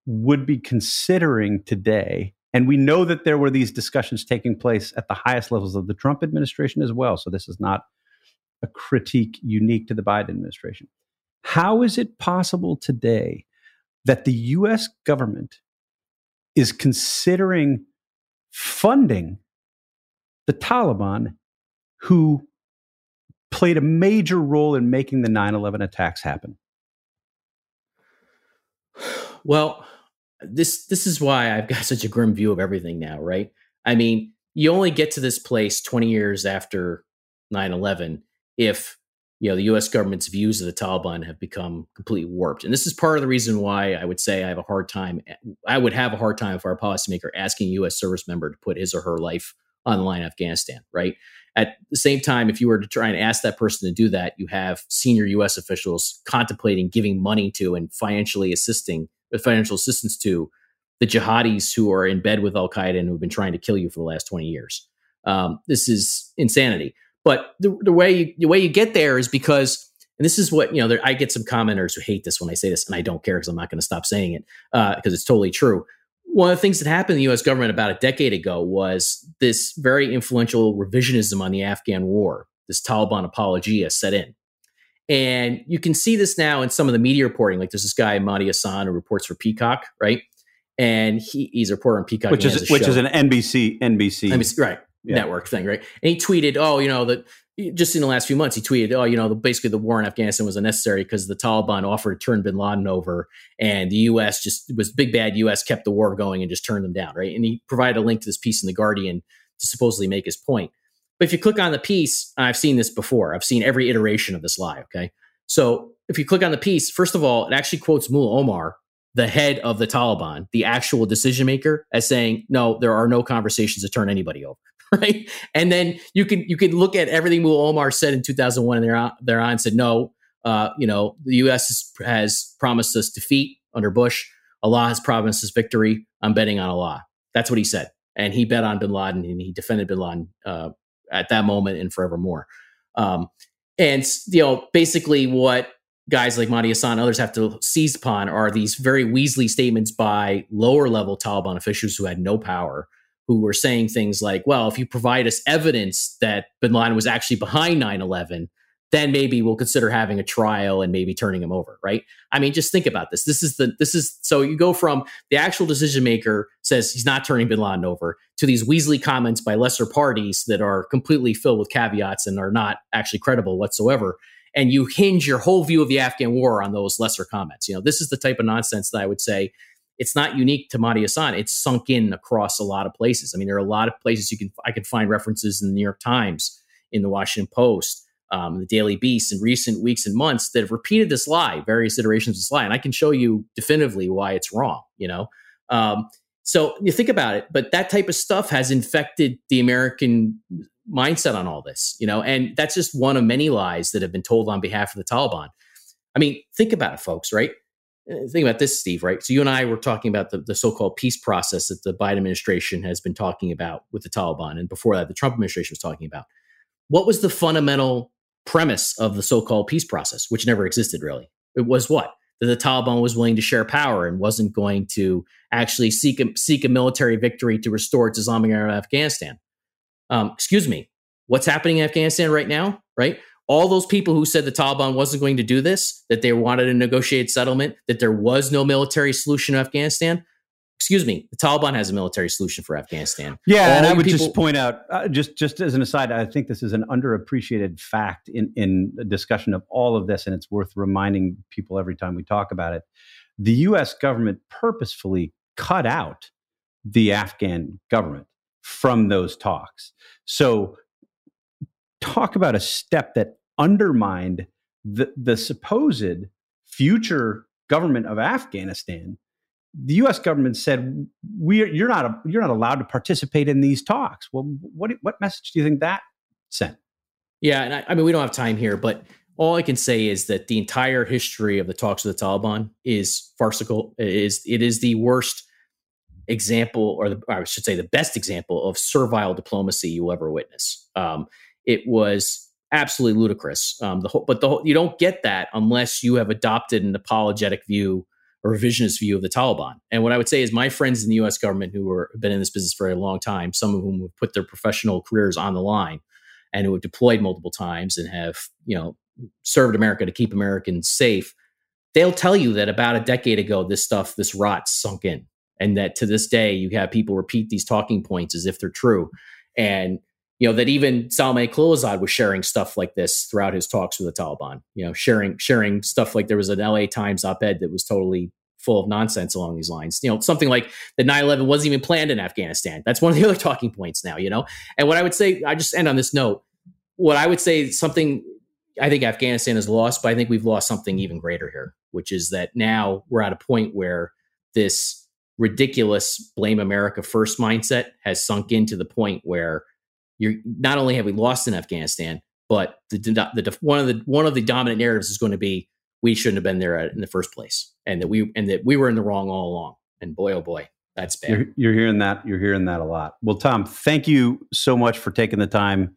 C: would be considering today? And we know that there were these discussions taking place at the highest levels of the Trump administration as well. So this is not a critique unique to the Biden administration. How is it possible today that the US government is considering funding the Taliban, who played a major role in making the 9 11 attacks happen?
D: Well, this this is why I've got <laughs> such a grim view of everything now, right? I mean, you only get to this place 20 years after 9/11 if you know the U.S. government's views of the Taliban have become completely warped, and this is part of the reason why I would say I have a hard time. Eh, I would have a hard time if our policymaker asking a U.S. service member to put his or her life on the line in Afghanistan. Right at the same time, if you were to try and ask that person to do that, you have senior U.S. officials contemplating giving money to and financially assisting, financial assistance to the jihadis who are in bed with Al Qaeda and who've been trying to kill you for the last twenty years. Um, this is insanity. But the, the way you, the way you get there is because, and this is what you know. There, I get some commenters who hate this when I say this, and I don't care because I'm not going to stop saying it because uh, it's totally true. One of the things that happened in the U.S. government about a decade ago was this very influential revisionism on the Afghan war. This Taliban apologia set in, and you can see this now in some of the media reporting. Like there's this guy Mehdi Hasan who reports for Peacock, right? And he, he's a reporter on Peacock,
C: which is which show. is an NBC NBC,
D: NBC right? yeah. network thing, right? And he tweeted, "Oh, you know that." Just in the last few months, he tweeted, "Oh, you know, the, basically the war in Afghanistan was unnecessary because the Taliban offered to turn Bin Laden over, and the U.S. just was big bad U.S. kept the war going and just turned them down, right?" And he provided a link to this piece in the Guardian to supposedly make his point. But if you click on the piece, I've seen this before. I've seen every iteration of this lie. Okay, so if you click on the piece, first of all, it actually quotes Mullah Omar, the head of the Taliban, the actual decision maker, as saying, "No, there are no conversations to turn anybody over." <laughs> right? And then you can you can look at everything Mullah Omar said in 2001 and they're on said no, uh, you know the U.S. has, has promised us defeat under Bush. Allah has promised us victory. I'm betting on Allah. That's what he said, and he bet on Bin Laden and he defended Bin Laden uh, at that moment and forevermore. Um, and you know basically what guys like Mehdi Hasan and others have to seize upon are these very Weasley statements by lower level Taliban officials who had no power who were saying things like, well, if you provide us evidence that bin Laden was actually behind 9 11, then maybe we'll consider having a trial and maybe turning him over, right? I mean, just think about this. This is the, this is, so you go from the actual decision maker says he's not turning bin Laden over to these Weasley comments by lesser parties that are completely filled with caveats and are not actually credible whatsoever. And you hinge your whole view of the Afghan war on those lesser comments. You know, this is the type of nonsense that I would say it's not unique to Mehdi Hasan. It's sunk in across a lot of places. I mean, there are a lot of places you can I can find references in the New York Times, in the Washington Post, um, the Daily Beast in recent weeks and months that have repeated this lie, various iterations of this lie, and I can show you definitively why it's wrong. You know, um, so you think about it, but that type of stuff has infected the American mindset on all this. You know, and that's just one of many lies that have been told on behalf of the Taliban. I mean, think about it, folks. Right? Uh, think about this, Steve, right? So you and I were talking about the, the so-called peace process that the Biden administration has been talking about with the Taliban. And before that, the Trump administration was talking about. What was the fundamental premise of the so-called peace process, which never existed really? It was what? that the Taliban was willing to share power and wasn't going to actually seek a, seek a military victory to restore its Islamic era Afghanistan. Um, excuse me, what's happening in Afghanistan right now? Right, all those people who said the Taliban wasn't going to do this, that they wanted a negotiated settlement, that there was no military solution in Afghanistan. Excuse me, the Taliban has a military solution for Afghanistan.
C: Yeah, all and I would people- just point out, uh, just just as an aside, I think this is an underappreciated fact in in discussion of all of this, and it's worth reminding people every time we talk about it. The U.S. government purposefully cut out the Afghan government from those talks. So talk about a step that undermined the, the supposed future government of Afghanistan. The U.S. government said, "We you're not a, you're not allowed to participate in these talks." Well, what what message do you think that sent?
D: Yeah, and I, I mean we don't have time here, but all I can say is that the entire history of the talks with the Taliban is farcical. It is it is the worst example, or the, I should say, the best example of servile diplomacy you will ever witness. Um, it was absolutely ludicrous. Um, the whole, but the whole, you don't get that unless you have adopted an apologetic view or revisionist view of the Taliban. And what I would say is my friends in the U.S. government who have been in this business for a long time, some of whom have put their professional careers on the line and who have deployed multiple times and have you know served America to keep Americans safe. They'll tell you that about a decade ago, this stuff, this rot sunk in, and that to this day, you have people repeat these talking points as if they're true. And you know that even Saleh Khalilzad was sharing stuff like this throughout his talks with the Taliban. You know, sharing sharing stuff like there was an LA Times op-ed that was totally full of nonsense along these lines. You know, something like the 9/11 wasn't even planned in Afghanistan. That's one of the <laughs> other talking points now. You know, and what I would say, I just end on this note. What I would say, something I think Afghanistan has lost, but I think we've lost something even greater here, which is that now we're at a point where this ridiculous blame America first mindset has sunk into the point where you're not only have we lost in Afghanistan, but the, the, one of the one of the dominant narratives is going to be we shouldn't have been there in the first place, and that we and that we were in the wrong all along. And boy, oh boy, that's bad.
C: You're, you're hearing that. You're hearing that a lot. Well, Tom, thank you so much for taking the time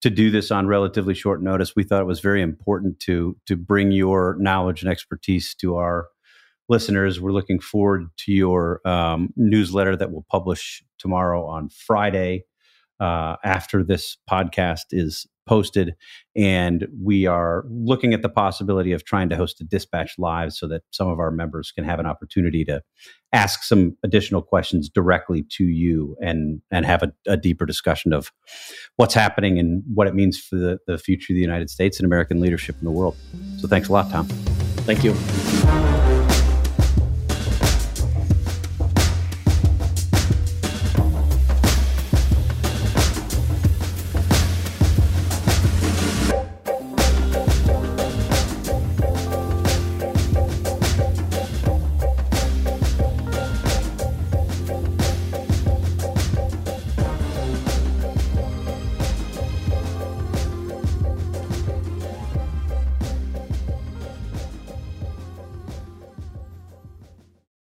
C: to do this on relatively short notice. We thought it was very important to to bring your knowledge and expertise to our listeners. We're looking forward to your um, newsletter that we'll publish tomorrow on Friday uh, after this podcast is posted. And we are looking at the possibility of trying to host a dispatch live so that some of our members can have an opportunity to ask some additional questions directly to you and, and have a, a deeper discussion of what's happening and what it means for the, the future of the United States and American leadership in the world. So thanks a lot, Tom.
D: Thank you.